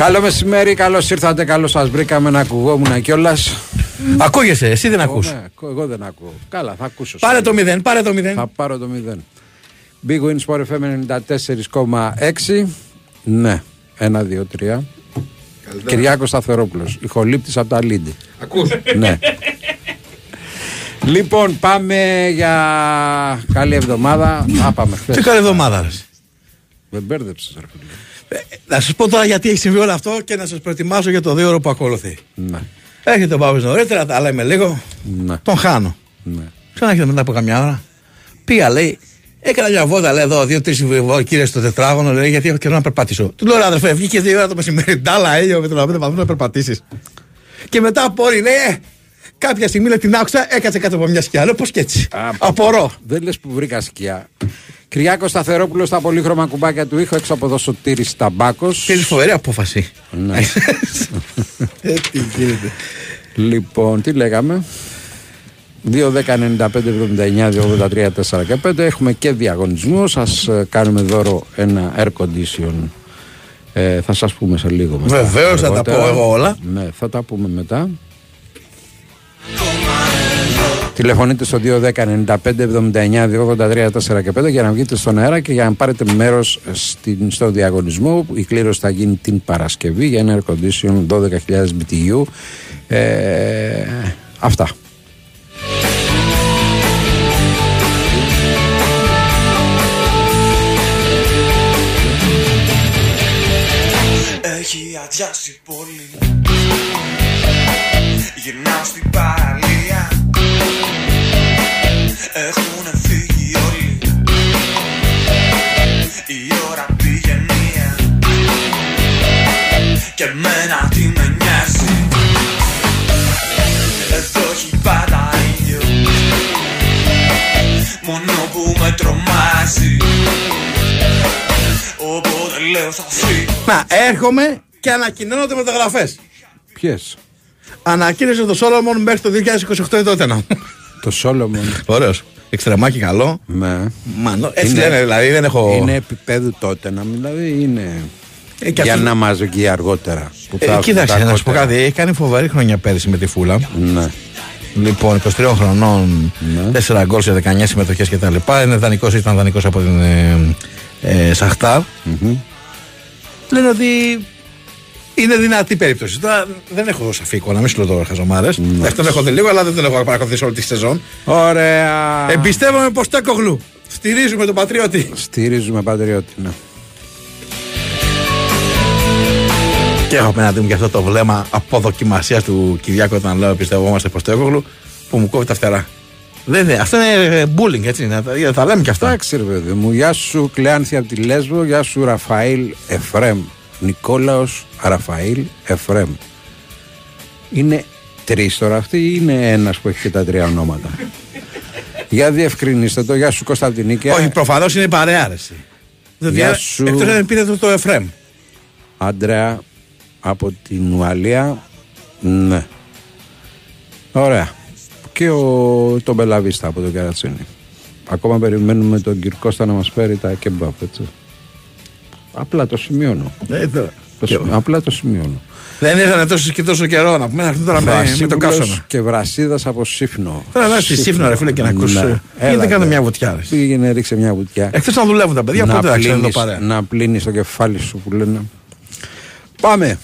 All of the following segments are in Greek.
Καλό μεσημέρι, καλώς ήρθατε, καλώς σας βρήκαμε να ακουγόμουν κιόλας. Ακούγεσαι, εσύ δεν ακούς. Ναι, εγώ δεν ακούω. Καλά, θα ακούσω. Πάρε το 0, πάρε το 0. Θα πάρω το 0. Big Win Sport FM 94,6. Ναι, 1, 2, 3. Κυριάκος Σταθερόπουλος. Ηχολήπτης από τα Λίντι. Ακούς. ναι. λοιπόν, πάμε για καλή εβδομάδα. Α, πάμε χθες. Τι καλή εβδομάδα. ρε. Με μπέρδεψες, ρε φίλε. Ε, Να σας πω τώρα γιατί έχει συμβεί όλο αυτό και να σας προετοιμάσω για το δύο ώρο που ακολουθεί. Ναι, Έρχεται τον Πάπη νωρίτερα, τα λέμε λίγο. ναι, Τον χάνω. ναι. Ξανάρχεται μετά από καμιά ώρα. Πήγα, λέει, έκανα μια βόλτα, λέει εδώ, δύο-τρει κύριε στο τετράγωνο, λέει, γιατί έχω καιρό να περπατήσω. Του λέω, ρε αδερφέ, βγήκε δύο ώρα το μεσημέρι, ντάλα, έλιο, με τον πέντε βαθμού να περπατήσεις. Και μετά από όλη, λέει, ε, κάποια στιγμή λέει, την άκουσα, έκατσε κάτω από μια σκιά. Λέω, πώς και έτσι. Α, Απορώ. Δεν λες που βρήκα σκιά. Κυριάκος Σταθερόπουλος στα πολύχρωμα κουμπάκια του ήχου έξω από εδώ Σωτήρη Ταμπάκος. Πήρε φοβερή απόφαση. Ναι. Ε, τι γίνεται. λοιπόν, τι λέγαμε; 2, 10, 95, 79, 2, 83, 4 και 5. Έχουμε και διαγωνισμό. Σας κάνουμε δώρο ένα air condition. Ε, θα σας πούμε σε λίγο μετά. Βεβαίως, θα τα Αργότερα. πω εγώ όλα. Ναι, θα τα πούμε μετά. Τηλεφωνείτε στο 210 95 79 283 4 και 5 για να βγείτε στον αέρα και για να πάρετε μέρος στο διαγωνισμό. Η κλήρωση θα γίνει την Παρασκευή για ένα air condition 12.000 BTU. Ε, αυτά. Έχει αδειάσει η πόλη Γυρνάω στην παραλία Έχουνε φύγει όλοι Η ώρα πήγε μία. Και μένα τι με νοιάζει. Εδώ έχει πάντα ήλιο. Μόνο που με τρομάζει. Οπότε λέω θα φύγω. Να, έρχομαι και ανακοινώνονται μεταγραφέ. Ποιες; Ανακοίνωσε το Σόλομον μέχρι το 2028 η τότε να. Το Σόλομον. Ωραίος. Εξτρεμάκι καλό. Ναι. Μανώ, έτσι Είναι- λένε, δηλαδή δεν έχω. Είναι επίπεδου τότε να δηλαδή είναι. Ε, και για αυτός- να μας βγει αργότερα. Που θα Ε, έχουν κοίταξε, τα να σου πω κότερα. κάτι. Έχει κάνει φοβερή χρονιά πέρυσι με τη Φούλα. Ναι. Λοιπόν, 23 χρονών, Ναι. 4 γκολ σε 19 συμμετοχές κτλ. Είναι δανεικός, ήταν δανεικός από την ε, ε, Σαχτάρ. Λένε ότι είναι δυνατή περίπτωση. Τώρα δεν έχω σαφή εικόνα, μην σου λέω τώρα χαζομάρες. Ναι. τον έχω δει λίγο, αλλά δεν τον έχω παρακολουθήσει όλη τη σεζόν. Ωραία. Εμπιστεύομαι πως Τέκογλου. Στηρίζουμε τον πατριώτη. Στηρίζουμε πατριώτη. Ναι. Και έχω απέναντί μου και αυτό το βλέμμα αποδοκιμασίας του Κυριάκου όταν λέω εμπιστευόμαστε πως Τέκογλου που μου κόβει τα φτερά. Δεν είναι, αυτό είναι ε, bullying, έτσι. Να, τα- θα λέμε και αυτά. Εντάξει ρε παιδί μου, γεια σου Κλεάνθη από τη Λέσβο, γεια σου Ραφαήλ Εφρέμ. Νικόλαος Ραφαήλ Εφρέμ. Είναι τρεις τώρα αυτοί ή είναι ένας που έχει και τα τρία ονόματα; Για διευκρινίστε το, γεια σου Κωνσταντινίκη. Όχι, προφανώς είναι παρέα. ρε, εσύ. Δηλαδή, Γεια σου. Εκτός αν πήρε το, το Εφρέμ. Άντρεα από την Ουαλία. Ναι. Ωραία. Και ο, τον Μπελαβίστα από το Καρατσίνη. Ακόμα περιμένουμε τον Κυρκώστα να μας φέρει τα κεμπάπ, έτσι. Απλά το σημειώνω. Ε, τώρα. Το σημειώνω. Απλά το σημειώνω. Δεν ήρθανε τόσο και τόσο καιρό να πούμε. να έρθουν τώρα με, με το Βρασίβουλος καύσωνα. και Βρασίδας από Σύφνο. Τώρα να στη Σύφνο, ρε φίλε, και να ακούσει. Ναι. Γιατί Έλα, δεν κάνω ρε. μια βουτιά. ρε. Πήγαινε ρίξε μια βουτιά. Εκτός να δουλεύουν τα παιδιά, πότε θα ξέρουν εδώ πλύνεις, παρέα. να πλύνεις το κεφάλι σου που λένε. Πάμε.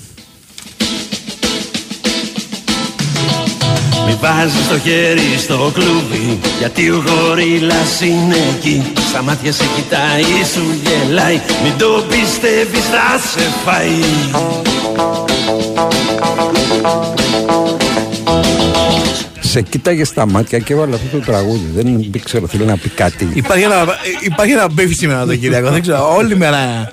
Μη βάζεις το χέρι στο κλουβί Γιατί ο γορίλας είναι εκεί Στα μάτια σε κοιτάει, σου γελάει Μην το πιστεύεις θα σε φάει Σε κοίταγε στα μάτια και έβαλε αυτό το τραγούδι. Δεν ξέρω, θέλει να πει κάτι. Υπάρχει ένα, υπάρχει ένα μπέφι σήμερα τον Κυριακό. δεν ξέρω. Όλη μέρα ε,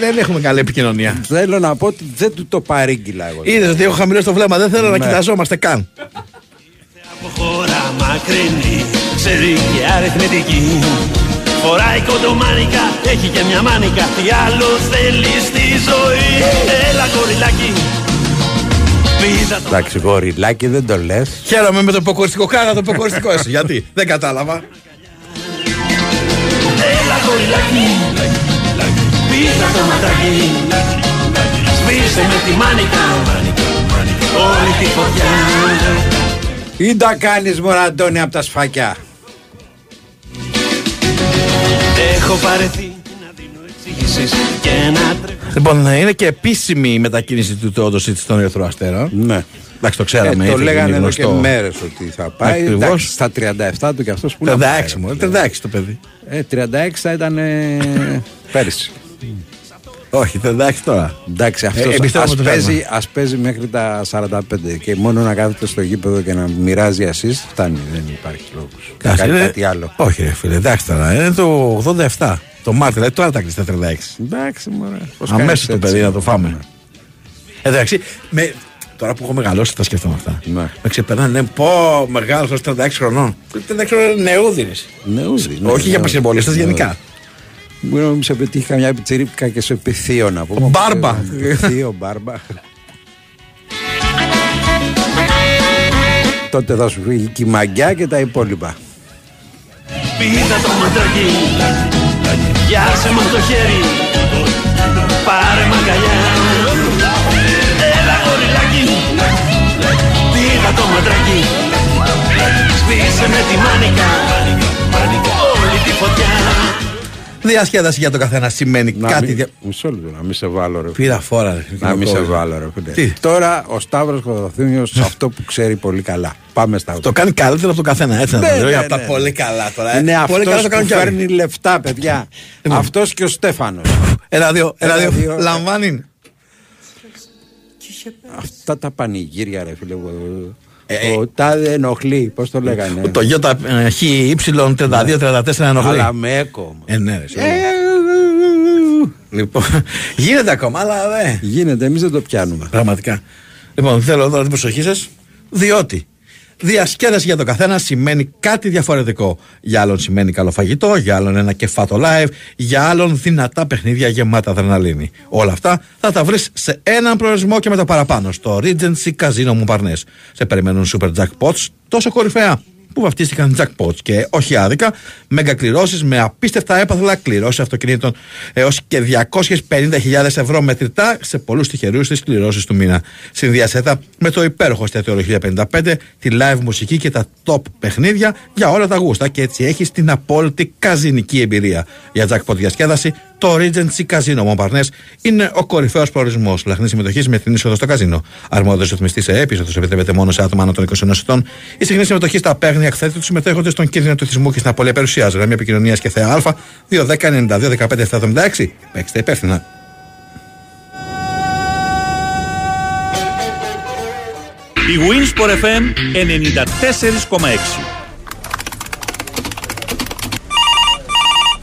δεν έχουμε καλή επικοινωνία. Θέλω να πω ότι δεν του το παρήγγειλα εγώ. Είδες ότι έχω χαμηλό το βλέμμα, δεν θέλω να Ναι. κοιταζόμαστε καν. Από χώρα μακρινή Ξέρει και αριθμητική Φοράει κοντομάνικα, έχει και μια μάνικα Τι άλλος θέλει στη ζωή Έλα κοριλάκι Πίδα το Εντάξει, γοριλάκι δεν το λες. Χαίρομαι με το υποκοριστικό. Κάνα το υποκοριστικό εσύ. Γιατί, δεν κατάλαβα. Έλα κοριλάκι Πίδα το ματάκι Σβήσε με τη μάνικα Όλη τη φωτιά Ή τα κάνεις μωρά Αντώνη από τα σφακιά. Έχω παρεθεί να δίνω εξηγήσεις Και να τρέχω Λοιπόν, είναι και επίσημη η μετακίνηση του Τεόντος στον Ερυθρό Αστέρα. Ναι. Εντάξει, το Ε, ξέραμε. το είχε λέγανε γίνει εδώ και γνωστό. μέρες ότι θα πάει. Ακριβώς. Εντάξει, στα 37 του και αυτός που να 36 πάει, μου, ρε. 36 το παιδί. Ε, 36 θα ήταν ε, πέρυσι. Όχι, 36 τώρα. Εντάξει, αυτός Ε, εμπιστεύομαι ας, το παίζει, ας παίζει μέχρι τα 45 και μόνο να κάθεται στο γήπεδο και να μοιράζει assist φτάνει. Δεν υπάρχει λόγος. Κάτσε, Κάτι, είναι- κάτι άλλο. Όχι, ρε φίλε, εντάξει τώρα. Είναι το 87. Το Μάρτιο, δηλαδή τώρα τα κλειστά 36. Εντάξει, μωρέ. πώς Αμέσως κάνεις το έτσι. παιδί να το φάμε. Ε, Εντάξει, με, τώρα που έχω μεγαλώσει τα σκέφτομαι αυτά. Ναι. Με ξεπερνάνε, λένε πω μεγάλος ως 36 χρονών. 36 χρονών είναι νεούδινες. Νεούδι, ναι, Όχι για ναι. πασχεμπολίστε, Ναι. γενικά. Μπορεί να μην σε πετύχει καμιά πιτσιρίπικα και σε πυθείο να πούμε. Μπάρμπα. Πυθείο, μπάρμπα. Τότε θα σου φύγει και η μαγκιά και τα υπόλοιπα. Πίδα το μαντράκι Πιάσε μου το χέρι Πάρε μ' αγκαλιά Έλα γοριλάκι Πίδα το μαντράκι Σβήσε με τη μάνικα Όλη τη φωτιά Διασκέδαση για το καθένα σημαίνει Να κάτι. μην, δια- Μισό λεπτό, να μην σε βάλω ρε. Πήρα φόρα, ρε. Να μην σε κόβει. βάλω ρε. φίλε. Τι; Τώρα ο Σταύρος Κοδοθύμιος σε αυτό που ξέρει πολύ καλά. Πάμε στα Το κάνει καλύτερο από τον καθένα, έτσι να Ναι, το λέω. ναι, Από τα ναι. πολύ καλά τώρα. ε. Είναι πολύ καλά αυτός το κάνουν που κι άλλοι. φέρνει λεφτά παιδιά. Λοιπόν. Αυτός και ο Στέφανος. Ένα δύο, ένα Ένα, δύο. δύο. Λαμβάνει. Αυτά τα πανηγύρια ρε φίλε. Ο- Ε, Ο τάδε ενοχλεί, πώς το λέγανε; Το Γιώτα ε, Χ, Y32-34 ενοχλεί. Αλλά με έκο. Ε, ναι, ρε, σίγουρα. Λοιπόν, γίνεται ακόμα, αλλά δεν. Γίνεται, εμείς δεν το πιάνουμε. Πραγματικά. Λοιπόν, θέλω τώρα την προσοχή σας, διότι διασκέδαση για τον καθένα σημαίνει κάτι διαφορετικό. Για άλλον σημαίνει καλό φαγητό, για άλλον ένα κεφάτο live, για άλλον δυνατά παιχνίδια γεμάτα αδρεναλίνη. Όλα αυτά θα τα βρεις σε έναν προορισμό και με το παραπάνω, στο Regency Casino Montparnasse. Σε περιμένουν super jackpots τόσο κορυφαία που βαφτίστηκαν jackpots και όχι άδικα, μέγα κληρώσεις με απίστευτα έπαθλα, κληρώσεις αυτοκινήτων έως και 250.000 ευρώ μετρητά σε πολλούς τυχερούς στι κληρώσεις του μήνα. Συνδυασέ τα με το υπέροχο εστιατόριο 1055, τη live μουσική και τα top παιχνίδια για όλα τα γούστα και έτσι έχεις την απόλυτη καζινική εμπειρία. Για jackpot διασκέδαση, το Regency Casino Montparnasse είναι ο κορυφαίος προορισμός. Λαχνής συμμετοχής με την είσοδο στο καζίνο. Αρμόδιος ρυθμιστής σε έπισοδο επιτρέπεται μόνο σε άτομα άνω των 21 ετών. Η συχνή συμμετοχή στα παίγνια εκθέτει τους συμμετέχοντες στον κίνδυνο του εθισμού και στην απολύτω περιουσίας. Γραμμή επικοινωνίας και θέα Α 210-92-15-776. Παίξτε υπεύθυνα. Η Winsport FM 94,6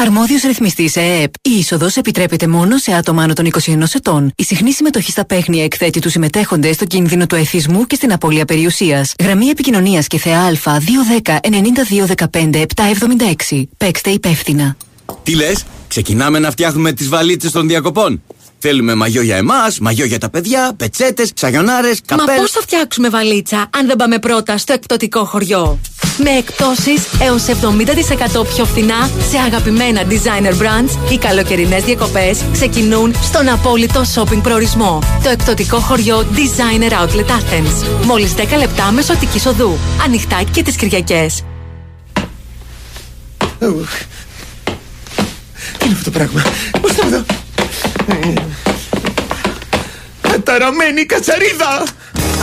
Αρμόδιος ρυθμιστής ΕΕΠ. Η είσοδος επιτρέπεται μόνο σε άτομα άνω των 21 ετών. Η συχνή συμμετοχή στα παίχνια εκθέτει τους συμμετέχοντες στο κίνδυνο του εθισμού και στην απώλεια περιουσίας. Γραμμή επικοινωνίας και θεά Α210 9215 776. Παίξτε υπεύθυνα. Τι λες, ξεκινάμε να φτιάχνουμε τις βαλίτσες των διακοπών; Θέλουμε μαγιό για εμάς, μαγιό για τα παιδιά, πετσέτες, σαγιονάρε, καπέλ. Μα πώς θα φτιάξουμε βαλίτσα αν δεν πάμε πρώτα στο εκπτωτικό χωριό; Με εκπτώσεις έως 70% πιο φθηνά σε αγαπημένα designer brands, οι καλοκαιρινές διακοπές ξεκινούν στον απόλυτο shopping προορισμό. Το εκπτωτικό χωριό Designer Outlet Athens. Μόλις 10 λεπτά μεσοτικής οδού. Ανοιχτά και τις Κυριακές. Τι είναι αυτό το πράγμα; Πώς θα εδώ. Καταραμένη κατσαρίδα.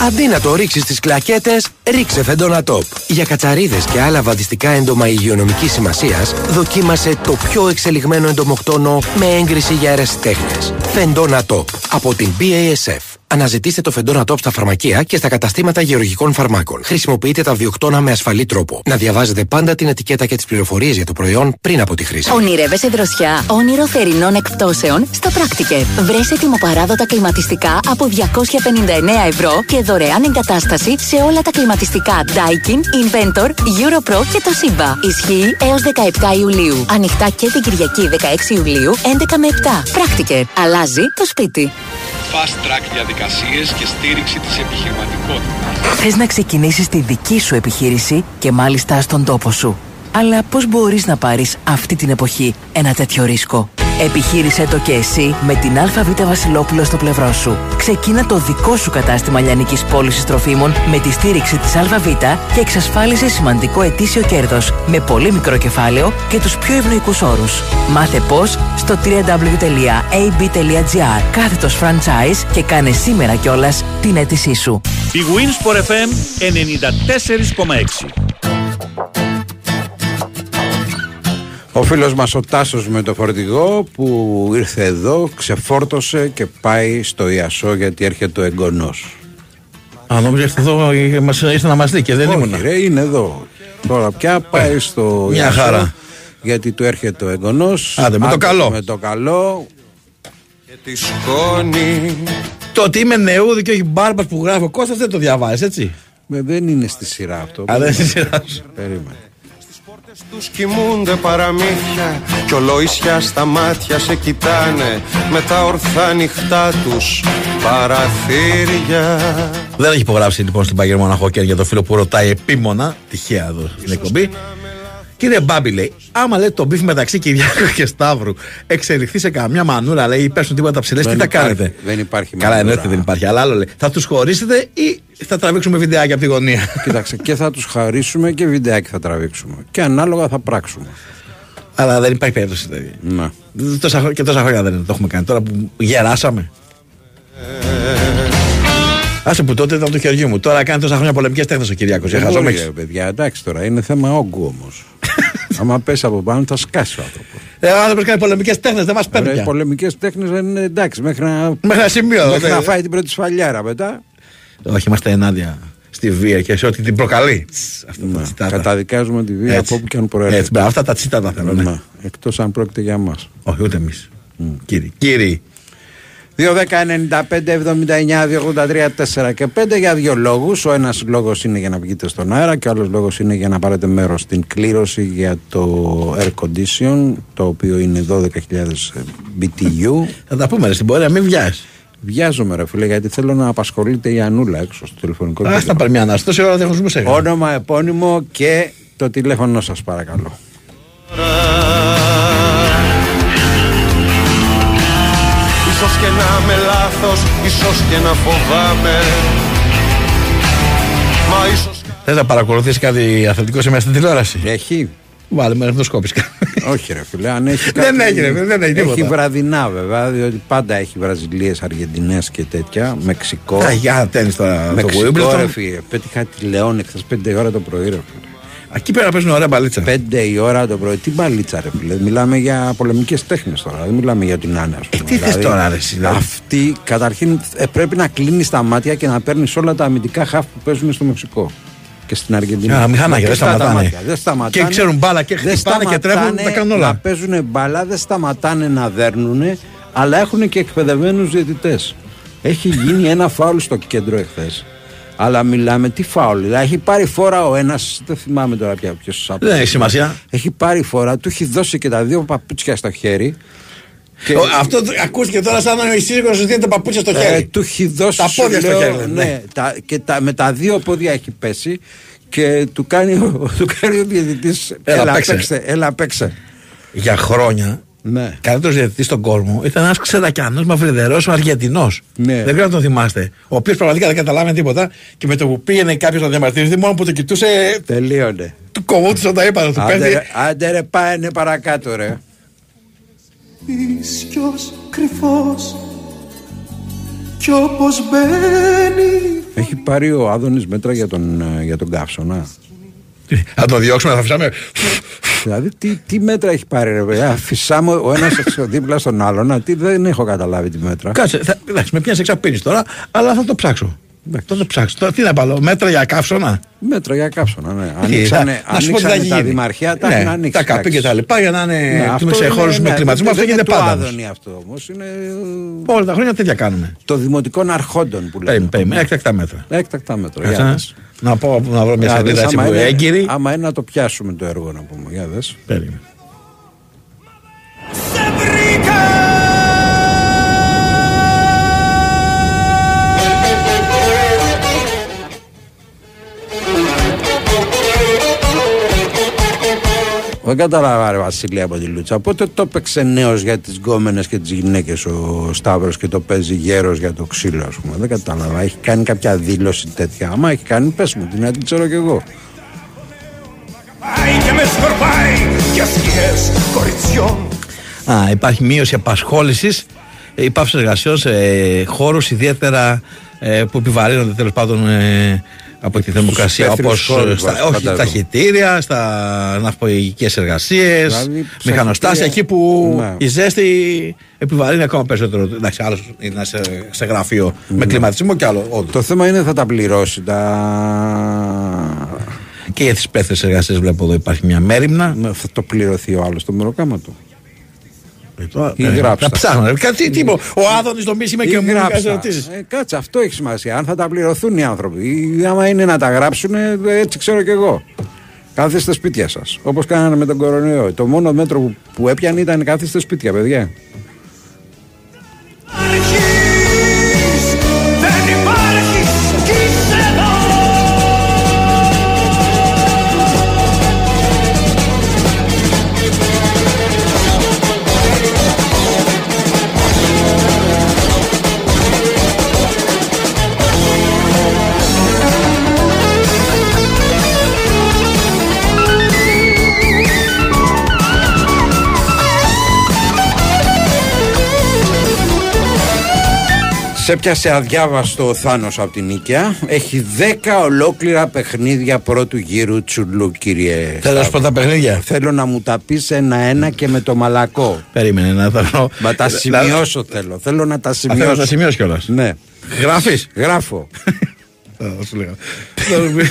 Αντί να το ρίξεις στις κλακέτες, ρίξε φεντόνα τόπ. Για κατσαρίδες και άλλα βαδιστικά έντομα υγειονομικής σημασίας, δοκίμασε το πιο εξελιγμένο εντομοκτόνο με έγκριση για αιρεσιτέχνε. Φεντόνα τόπ από την BASF. Αναζητήστε το φεντόνα τόπ στα φαρμακεία και στα καταστήματα γεωργικών φαρμάκων. Χρησιμοποιείτε τα βιοκτώνα με ασφαλή τρόπο. Να διαβάζετε πάντα την ετικέτα και τις πληροφορίες για το προϊόν πριν από τη χρήση. Ονειρεύεσαι δροσιά, όνειρο θερινών εκπτώσεων στο Πράκτικερ. Βρες ετοιμοπαράδοτα κλιματιστικά από 259 ευρώ και δωρεάν εγκατάσταση σε όλα τα κλιματιστικά Daikin, Inventor, Europro και το Simba. Ισχύει έως 17 Ιουλίου. Ανοιχτά και την Κυριακή 16 Ιουλίου 11 με 7. Πράκτικερ. Αλλάζει το σπίτι. Fast track διαδικασίες και στήριξη της επιχειρηματικότητας. Θες να ξεκινήσεις τη δική σου επιχείρηση και μάλιστα στον τόπο σου. Αλλά πώς μπορείς να πάρεις αυτή την εποχή ένα τέτοιο ρίσκο; Επιχείρησέ το και εσύ με την ΑΒ Βασιλόπουλο στο πλευρό σου. Ξεκίνα το δικό σου κατάστημα λιανικής πώλησης τροφίμων με τη στήριξη της ΑΒ και εξασφάλισε σημαντικό ετήσιο κέρδος με πολύ μικρό κεφάλαιο και τους πιο ευνοϊκούς όρους. Μάθε πώς στο www.ab.gr κάθετος franchise και κάνε σήμερα κιόλας την αίτησή σου. Η Winsport FM 94,6 Ο φίλος μας ο Τάσος με το φορτηγό που ήρθε εδώ, ξεφόρτωσε και πάει στο Ιασό γιατί έρχεται ο εγγονός. Α, νόμιζα ήρθε εδώ, μας, ήρθε να μας δει και δεν Όχι, ήμουν. ρε, είναι εδώ. Τώρα πια πάει στο μια Ιασό, χαρά. γιατί του έρχεται ο εγγονός. Άντε, με το καλό. Με το καλό. Και τη σκόνη. Το ότι είμαι νεούδη και όχι μπάρμπας που γράφει ο Κώστας δεν το διαβάζεις, έτσι; Με, δεν είναι στη σειρά αυτό. Α, δεν είναι στη σειρά σου. Περίμενε. Τους κοιμούνται παραμύθια Κι ολοίσια στα μάτια σε κοιτάνε Με τα ορθά ανοιχτά τους παραθύρια Δεν έχει υπογράψει λοιπόν στην Παγέρ Μοναχόκερ για το φίλο που ρωτάει επίμονα, τυχαία εδώ στην εκπομπή. Κύριε Μπάμπη, λέει, άμα λέει το μπιφ μεταξύ Κυριάκου και Σταύρου εξελιχθεί σε καμιά μανούρα, λέει, ή πέσουν τίποτα ψηλές, τι Δεν θα υπάρχει- κάνετε; δεν υπάρχει Καλά, μανούρα. εννοείται δεν υπάρχει. Αλλά άλλο λέει, θα τους χωρίσετε ή θα τραβήξουμε βιντεάκια από τη γωνία; Κοίταξε, και θα τους χαρίσουμε και βιντεάκι θα τραβήξουμε. Και ανάλογα θα πράξουμε. Αλλά δεν υπάρχει περίπτωση δηλαδή. Να. Τόσα, χρο- και τόσα χρόνια δεν το έχουμε κάνει. Τώρα που γεράσαμε. Άσε που τότε ήταν το χεριό μου. Τώρα κάνει τόσα χρόνια πολεμικές τέχνες ο Κυριάκος. Δεν μπορεί, ρε, παιδιά, εντάξει τώρα, είναι θέμα όγκου όμως. Άμα πέσει από πάνω θα σκάσει ο άνθρωπος. Ε, ο άνθρωπος κάνει πολεμικές τέχνες, δεν μας παίρνει. Οι πια. πολεμικές τέχνες δεν είναι εντάξει μέχρι να, Μέχρι ένα σημείο, μέχρι δε. να φάει την πρώτη σφαλιάρα μετά. Όχι, είμαστε ενάντια στη βία και σε ό,τι την προκαλεί. Τς, Αυτά τα Να, τσιτάτα. καταδικάζουμε τη βία Έτσι. από όπου και αν προέρχεται. Έτσι, μπράβο, αυτά τα τσιτάτα θέλω. Ναι. Να, εκτός αν πρόκειται για μας. Όχι, ούτε εμείς. Κύριοι. Κύριοι. 2, 10, 95, 79, 283, 4 και 5 για δύο λόγους. Ο ένας λόγος είναι για να βγείτε στον αέρα και ο άλλος λόγος είναι για να πάρετε μέρος στην κλήρωση για το air condition, το οποίο είναι 12.000 BTU. Θα τα πούμε ρε, στην πορεία, μην βιάζεις. Βιάζομαι, ρε φίλε, γιατί θέλω να απασχολείται η Ανούλα έξω στο τηλεφωνικό Α κέντρο. τα πάρει μια ανάσταση, ώρα διαχωρισμού σε Όνομα, επώνυμο και το τηλέφωνο σας παρακαλώ. Ίσως και να είμαι λάθος, ίσως και να φοβάμαι Μα ίσως Θες να παρακολουθήσει κάτι αθλητικό σήμερα στην τηλεόραση; Έχει. Βάλε με ρευδοσκόπηση. Όχι, ρε φίλε, αν έχει. Δεν κάτι- έχει, ρε φίλε, δεν έχει Έχει τίποτα. βραδινά βέβαια, διότι πάντα έχει Βραζιλίες, Αργεντινές και τέτοια. Μεξικό. Α, για τέννη τώρα. Το Μεξικό, Wimbledon. ρε φίλε. Πέτυχα τη Λεόν εχθέ 5 η ώρα το πρωί, ρε φίλε. Εκεί πέρα παίζουν ωραία μπαλίτσα. 5 η ώρα το πρωί. Τι μπαλίτσα, ρε φίλε. Μιλάμε για πολεμικές τέχνες τώρα. Δεν μιλάμε για την Άννα. Ε, τι θες τώρα, ρε, εσύ, δηλαδή; Αυτή, καταρχήν, ε, πρέπει να κλείνεις τα μάτια και να παίρνεις όλα τα αμυντικά χαφ που παίζουν στο Μεξικό. Και στην Αργεντινή. Α, μηχανάκια, δεν Κλειστά τα σταματάνε. μάτια, Δεν σταματάνε. Και ξέρουν μπάλα και Δεν χτυπάνε και τρέχουν, σταματάνε τα κάνουν όλα. Να παίζουν μπάλα, δεν σταματάνε να δέρνουν, αλλά έχουν και εκπαιδευμένους διαιτητές. Έχει γίνει ένα φάουλ στο κέντρο εχθές. Αλλά μιλάμε τι φάουλ. Δηλαδή έχει πάρει φορά ο ένας, δεν θυμάμαι τώρα πια ποιος Δεν έχει σημασία. Έχει πάρει φορά, του έχει δώσει και τα δύο παπούτσια στο χέρι. Και- Ο- Αυτό το- ακούστηκε τώρα σαν να ο σύζυγος σου δίνει τα παπούτσια στο ε, χέρι. του έχει δώσει Τα σου πόδια στο λέω, χέρι, ναι. ναι, τα, και τα, με τα δύο πόδια έχει πέσει και του κάνει, ο- του κάνει ο διαιτητής Έλα, έλα, παίξε». παίξε, έλα παίξε. Για χρόνια Ναι. καλύτερος διαιτητής στον κόσμο ήταν ένας ξεδακιανός μαυριδερός Αργεντινός. Ναι. Δεν ξέρω αν τον θυμάστε. Ο οποίος πραγματικά δεν καταλάβαινε τίποτα και με το που πήγαινε κάποιος να διαμαρτυρηθεί, μόνο που το κοιτούσε, Τελείωνε. του κοβούτουσαν τα ύπανα του. Άντε, Πέφτει. ρε, άντε ρε πάνε παρακάτω ρε. Ίσιος κρυφός κι όπως μπαίνει Έχει πάρει ο Άδωνης μέτρα για τον, ε, για τον Καύσωνα. Θα τον διώξουμε, θα αφήσαμε. Δηλαδή τι, τι μέτρα έχει πάρει ρε παιδιά; Φυσάμε ο ένας δίπλα στον άλλον. Να, τι, δεν έχω καταλάβει τι μέτρα. Κάτσε, θα, εντάξει, με πιάσεις εξαπίνεις τώρα, αλλά θα το ψάξω. Θα το ψάξω. Τώρα τι να πάω, μέτρα για καύσωνα; Μέτρα για καύσωνα, ναι. Τι, Ανοίξανε, θα- να σου πω τι θα ανοίξανε τα γίνει. δημαρχία, τα Ναι, έχουν ανοίξει. Τα καπί εντάξει. και τα λοιπά για να είναι Ναι, αυτό σε είναι- χώρους με ναι, κλιματισμό. Αυτό δεν γίνεται είναι πάντα. Το όμως. Άδωνη αυτό όμως. Είναι Όλα τα χρόνια τέτοια κάνουμε. το δημοτικών αρχόντων που λέμε. Περίμενε, περίμενε, έκτακτα μέτρα. Έκτακτα μέτρα. Κάτσε Για να- δες. Να πω να βρω μια Για σελίδα δες, έτσι άμα που είναι- έγκυρη. Άμα είναι να το πιάσουμε το έργο να πούμε. Για δες. Περίμενε. Δεν κατάλαβα ρε Βασίλη από τη Λούτσα. Πότε το έπαιξε νέος για τις γκόμενες και τις γυναίκες ο Σταύρος και το παίζει γέρος για το ξύλο, ας πούμε. Δεν κατάλαβα. Έχει κάνει κάποια δήλωση τέτοια. Άμα έχει κάνει, πες μου, την να την ξέρω κι εγώ. Πάει και με σκορπάει για σκιές κοριτσιών Α, υπάρχει μείωση απασχόλησης υπάψη εργασιών σε χώρους ιδιαίτερα ε, που επιβαρύνονται τέλος πάντων ε, από τη θερμοκρασία όπω υπεύθυνους χώρους, στα, βάζω, όχι, στα φαντάζομαι. χιτήρια, στα ναυπογικές εργασίες, Δηλαδή, στα μηχανοστάσια, χιτήρια- εκεί που Ναι. η ζέστη επιβαρύνει ακόμα περισσότερο. Εντάξει, άλλος είναι σε, σε γραφείο με κλιματισμό και άλλο. όντως. Το θέμα είναι θα τα πληρώσει τα. Και για τις υπεύθυνε εργασίες βλέπω εδώ υπάρχει μια μέρημνα. Ναι, Θα το πληρωθεί ο άλλος το μεροκάμα του. Ε, τώρα, Ή ε, γράψτε. Να ψάχνω. ρε. Κάτι τι είπα, Ο Άδωνης το μίσημα και Ή μου κάνει γράψτε. ερωτήσεις. Ε, κάτσε, αυτό έχει σημασία. Αν θα τα πληρωθούν οι άνθρωποι. Ή άμα είναι να τα γράψουν, ε, έτσι ξέρω κι εγώ. Κάθεστε σπίτια σας. Όπως κάνανε με τον κορονοϊό. Το μόνο μέτρο που, που έπιανε ήταν κάθεστε σπίτια, παιδιά. Σε πιάσε αδιάβαστο ο Θάνος από την Νίκαια. Έχει 10 ολόκληρα παιχνίδια πρώτου γύρου τσουλού, κύριε. Θέλω να σου πω τα παιχνίδια; Θέλω να μου τα πεις ένα-ένα και με το μαλακό. Περίμενε να τα βρω. Μα τα Να- σημειώσω θέλω. Θέλω να τα Α, θέλω να σημειώσω. τα σημειώσει κιόλας. Ναι. Γράφεις; Γράφω. Θα σου λέγα. Δώσ' μου-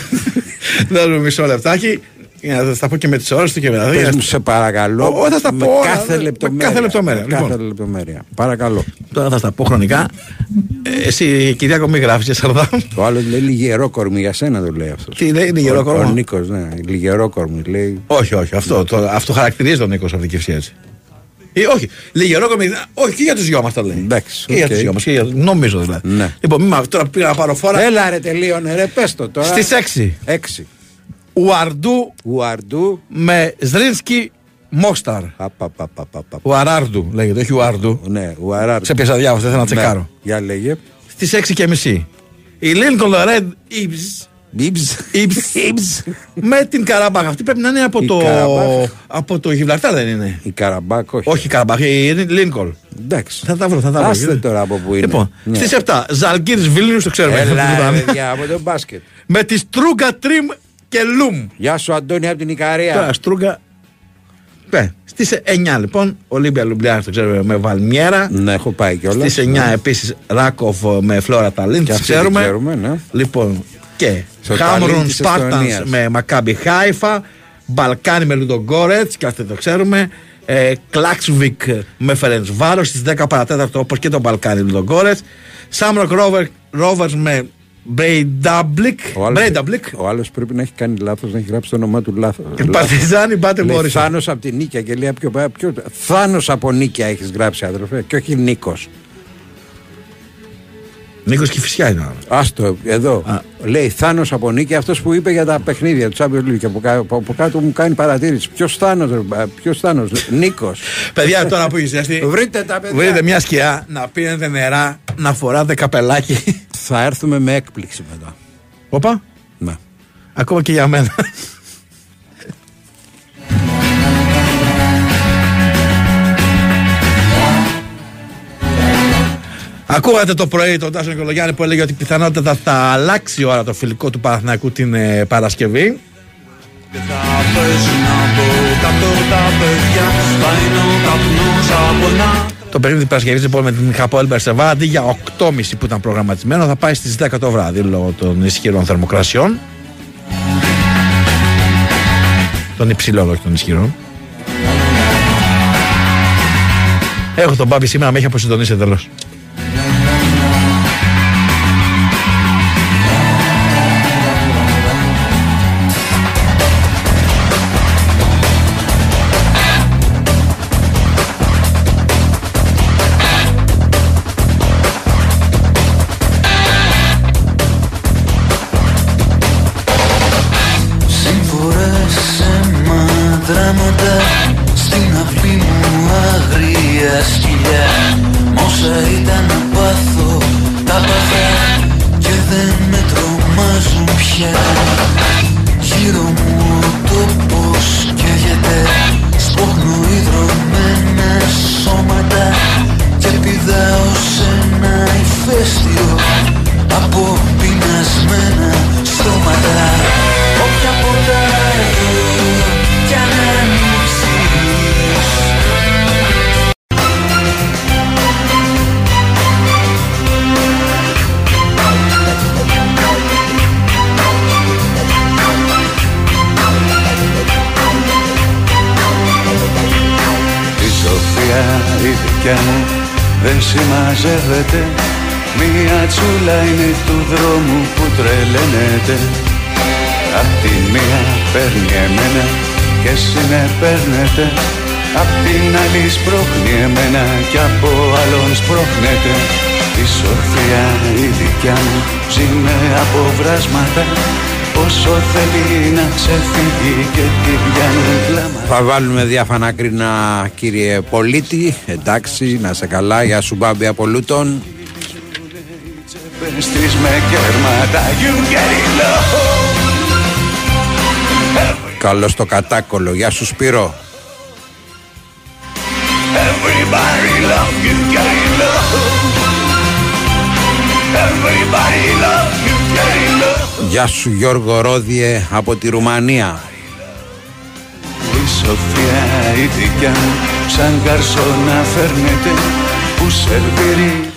Δώσ' μου μισό λεπτάκι. Για να τα πω και με τις ώρες του και με τα Πες μου σε παρακαλώ. Ω, θα στα με πω όλα, κάθε με λεπτομέρεια. κάθε λεπτομέρεια, Με κάθε λοιπόν. λεπτομέρεια. Παρακαλώ. Τώρα θα στα πω χρονικά. Ε, Εσύ, Κυριάκο, μην γράφεις για Σαρδάμ. Το άλλο λέει λιγερό κορμί για σένα το λέει αυτός. Τι λέει, λιγερό κορμό; Ο Νίκος, ναι. Λιγερό κορμί λέει. Όχι, όχι, αυτό, το, αυτό χαρακτηρίζει τον Νίκος από την Κυψία έτσι. Ή, όχι, λίγερό κομμάτι. Όχι, και για τους δυο μας τα λέει. Εντάξει. Και για οκ. του δυο μας. Νομίζω δηλαδή. Ναι. Λοιπόν, μη, μα- τώρα πήγα να πάρω φόρα. Έλα ρε τελείωνε ρε πες το τώρα. Στις 6. 6. Ουαρντού Ουαρντού. με Ζρίνσκι Μόσταρ. Απαπαπαπαπα. Ουαράρντου λέγεται, όχι Ουαρντού. Ναι, Ουαράρντου. Σε πιάσα διάβασα, δεν θέλω να Ναι. τσεκάρω. Για λέγε. Στις 6 και μισή. Η Lincoln Red Ibs Ιμπς. με την Καραμπάχ. Αυτή πρέπει να είναι από Η το, Καραμπάχ. από το Γιβραλτάρ, δεν είναι. Η Καραμπάκ, όχι. Όχι η Καραμπάχ, η Λίνκολ. Εντάξει. Θα τα βρω, θα τα βρω. Άστε τώρα από που είναι. Λοιπόν, Ναι. στις 7, Ζαλγκύρης Βίλνιους, το ξέρουμε. Έλα, Αυτό που ρε, ήταν. παιδιά, από το μπάσκετ. με τη Στρούγκα Τριμ και Λουμ. Γεια σου, Αντώνη, από την Ικαρία. Τώρα, Στρούγκα. Ναι, στις 9 λοιπόν, Ολύμπια Λουμπλιάνα, το ξέρουμε με Βαλμιέρα. Ναι, έχω πάει κιόλας. Στις 9 επίσης Ράκοφ με Φλόρα Ταλίν, Και τις αυτή την ξέρουμε. ξέρουμε, ναι. Λοιπόν, και Στο Χάμρον Ταλίν της Σπάρτανς Εστονίας. με Μακάμπι Χάιφα. Μπαλκάνι με Λουντογκόρετ, και αυτό το ξέρουμε. Ε, Κλάξβικ με Φερεντσβάρος στις 10 παρατέταρτο όπως και το Μπαλκάνι Λουντογκόρετ. Σάμροκ Ρόβερς με Μπρέινταμπλικ. Ο άλλος- Μπρέινταμπλικ. Ο άλλος πρέπει να έχει κάνει λάθος, να έχει γράψει το όνομά του λάθος. Και Παρτιζάνι Μπάτε Μπορίσοφ. Θάνος από την Νίκαια και λέει πιο, πιο Θάνος από Νίκαια έχεις γράψει, αδερφέ, και όχι Νίκος. Νίκος Κηφισιά είναι ο άλλος. Άστο, εδώ. Λέει Θάνος από Νίκαια, αυτός που είπε για τα παιχνίδια του Champions League. Και από, κά- από- από κάτω μου κάνει παρατήρηση. Ποιος Θάνος, ποιος Θάνος, Νίκος. Παιδιά, τώρα που είσαι ζέστη, Βρείτε τα παιδιά. βρείτε μια σκιά να πίνετε νερά, να φοράτε καπελάκι. Θα έρθουμε με έκπληξη μετά. Όπα. Ναι. Ακόμα και για μένα. Ακούγατε το πρωί τον Τάσο Νικολογιάννη που έλεγε ότι πιθανότατα θα αλλάξει η ώρα το φιλικό του Παναθηναϊκού την ε, Παρασκευή. Και θα παίζουν από κάτω τα παιδιά Σπάει ο καπνός από να Το παιχνίδι τη Παρασκευή λοιπόν με την Χαπόελ Μπερσεβά αντί για 8.30 που ήταν προγραμματισμένο θα πάει στις 10 το βράδυ λόγω των ισχυρών θερμοκρασιών. Των υψηλών, όχι των ισχυρών. Έχω τον Μπάμπη σήμερα, με έχει αποσυντονίσει εντελώς. Yeah. Συμμαζεύεται Μία τσούλα είναι του δρόμου που τρελαίνεται. Απ' τη μία παίρνει εμένα και συνεπέρνεται. Απ' την άλλη σπρώχνει εμένα κι από άλλον σπρώχνεται. Η Σοφία η δικιά μου ζει με αποβράσματα Όσο θέλει να ξεφύγει και τη πιάνουν κλάματα Θα βάλουμε διάφανα κρίνα κύριε πολίτη. Εντάξει, να σε καλά. Γεια σου Μπάμπη από Λούτων. Στις με κέρματα You get it low Καλό στο κατάκολο. Γεια σου Σπύρο. Γεια σου Γιώργο Ρόδιε από τη Ρουμανία. Η Σοφία η δικιά μου σαν καρσόνα φέρνεται που σερβίρει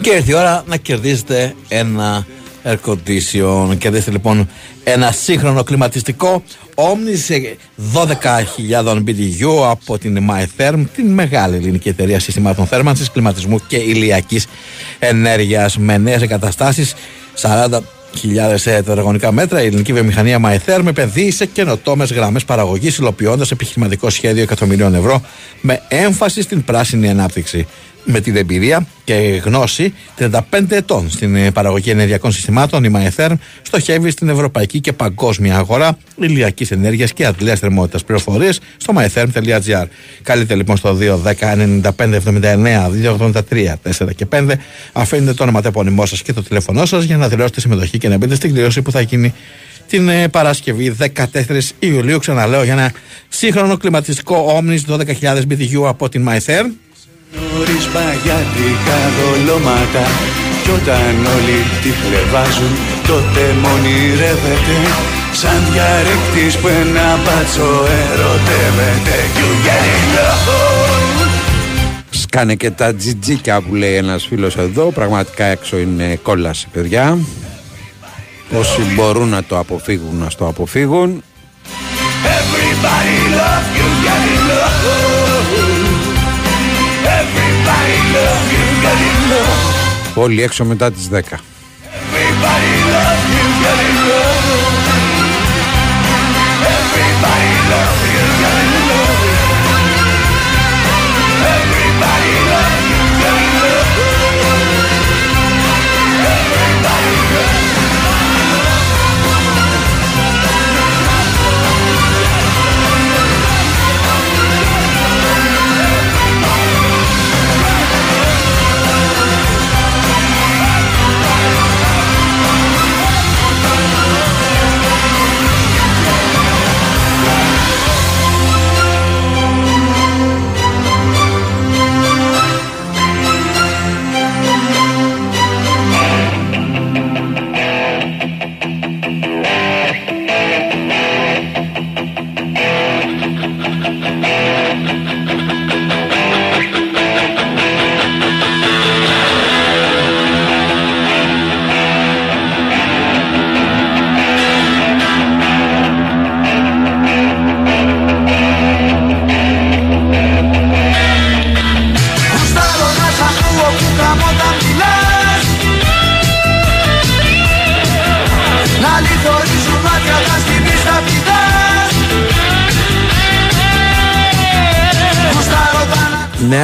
Και ήρθε η ώρα να κερδίσετε ένα air condition. Κερδίστε λοιπόν ένα σύγχρονο κλιματιστικό Omni σε 12.000 BTU από την MyTherm, την μεγάλη ελληνική εταιρεία συστημάτων θέρμανσης, κλιματισμού και ηλιακής ενέργειας με νέες εγκαταστάσεις 40 χιλιάδες τετραγωνικά μέτρα, η ελληνική βιομηχανία MyTherm επενδύει σε καινοτόμες γραμμές παραγωγής, υλοποιώντας επιχειρηματικό σχέδιο εκατομμυρίων ευρώ με έμφαση στην πράσινη ανάπτυξη. Με την εμπειρία και γνώση 35 ετών στην ε, παραγωγή ενεργειακών συστημάτων, η MyTherm στοχεύει στην ευρωπαϊκή και παγκόσμια αγορά ηλιακής ενέργειας και αντλία θερμότητας. Πληροφορίες στο mytherm.gr. Καλείτε λοιπόν στο 210 95 79 283 4 και 5. Αφήνετε το όνομα τεπώνυμό σας και το τηλέφωνό σας για να δηλώσετε συμμετοχή και να μπείτε στην κλήρωση που θα γίνει την ε, Παρασκευή 14 Ιουλίου. Ξαναλέω για ένα σύγχρονο κλιματιστικό Omnis 12.000 BTU από την MyTherm. Νωρίς παγιάτικα δολώματα Κι όταν όλοι τη χλεβάζουν τότε μονιρεύεται Σαν διαρρήκτης που ένα μπάτσο ερωτεύεται. You get it love Σκάνε και τα τζιτζίκια που λέει ένας φίλος εδώ. Πραγματικά έξω είναι κόλαση παιδιά. Όσοι μπορούν να το αποφύγουν να το αποφύγουν. Everybody love you get it love Όλοι έξω μετά τις 10 Everybody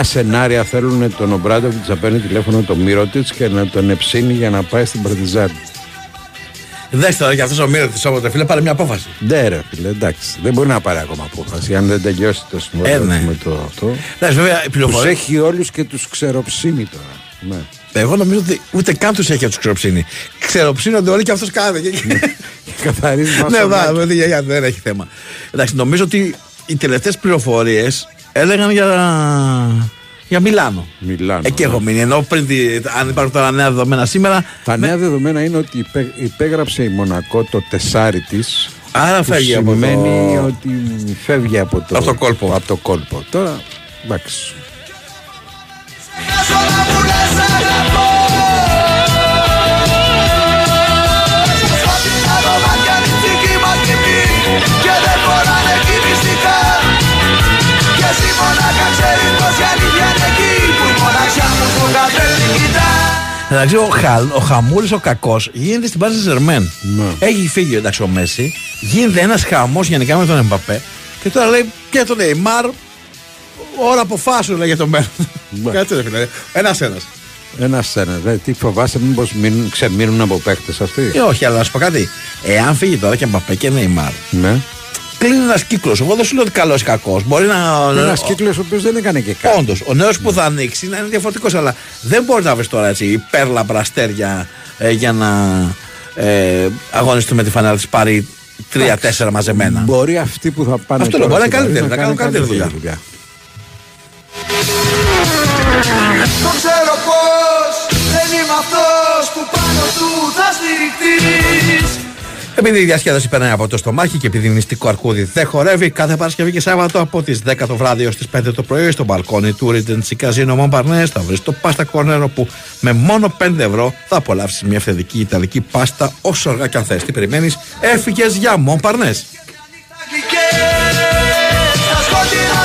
σενάρια θέλουν τον Ομπράντοβιτ να παίρνει τηλέφωνο τον Μύρωτιτ και να τον εψύνει για να πάει στην Παρτιζάν. Δες τώρα για αυτός ο μύρο της όποτε φίλε, πάρε μια απόφαση. Ναι, ρε φίλε, εντάξει. Δεν μπορεί να πάρει ακόμα απόφαση αν δεν τελειώσει το συμβόλαιο Ε, ναι. με το αυτό. Εντάξει, βέβαια, οι Τους πληροφορίες- έχει όλους και τους ξεροψύνει τώρα. Ναι. Εγώ νομίζω ότι ούτε καν τους έχει από τους ξεροψύνει. Ξεροψύνονται όλοι και αυτός κάνει. Καθαρίζει Ναι, μασονάκι. βά, με τη γιαγιά, δεν έχει θέμα. Εντάξει, νομίζω ότι οι τελευταίες πληροφορίες έλεγαν για, για Μιλάνο. Μιλάνο. Εκεί έχω μείνει. Ενώ πριν, τη, αν υπάρχουν τώρα νέα δεδομένα σήμερα. Τα νέα δεδομένα είναι ότι υπέ- υπέγραψε η Μονακό το τεσάρι της. Άρα φεύγει από το- Σημαίνει ότι φεύγει από το, Από το κόλπο. Από το κόλπο. Τώρα, εντάξει. Εντάξει, ο, Χαλ, ο Χαμούλη ο κακός γίνεται στην Πάζα Ζερμέν. Έχει φύγει εντάξει ο Μέση. Γίνεται ένας χαμός γενικά με τον Εμπαπέ. Και τώρα λέει και τον Νεϊμάρ. Ώρα αποφάσεων λέει για το μέλλον. Κάτσε ρε φίλε. Ένας ένας. Ένας ένας. Δε, τι φοβάσαι, μήπως ξεμείνουν από παίχτες αυτοί; Ε, όχι, αλλά να σου πω κάτι. Εάν φύγει τώρα και Εμπαπέ και Νεϊμάρ. Ναι. Κλείνει ένας κύκλος. Εγώ δεν σου λέω ότι καλός ή κακός. Μπορεί να. Ένας κύκλος ο οποίος δεν έκανε και κάτι. Όντως, ο νέος που θα ανοίξει να είναι διαφορετικός. Αλλά δεν μπορεί να βρεις τώρα έτσι υπέρλαμπρα αστέρια ε, για να ε, αγωνιστούν με τη φανέλα της πάρει τρία-τέσσερα μαζεμένα. Μπορεί αυτοί που θα πάνε. Αυτό τώρα λέω, μπορεί να στην είναι καλύτεροι, Παρίζα να κάνουν καλύτερη δουλειά. Το ξέρω πως δεν είμαι αυτός που πάνω του θα στηριχτείς Επειδή η διασκέδαση περνάει από το στομάχι και επειδή η μυστικό αρκούδι δεν χορεύει, κάθε Παρασκευή και Σάββατο από τις 10 το βράδυ έως τις 5 το πρωί στο μπαλκόνι του Regency Casino Montparnasse θα βρεις το πάστα κορνέρο που με μόνο 5 ευρώ θα απολαύσεις μια αυθεντική ιταλική πάστα όσο αργά κι αν θες. Τι περιμένεις, έφυγες για Montparnasse. Στα σκοτεινά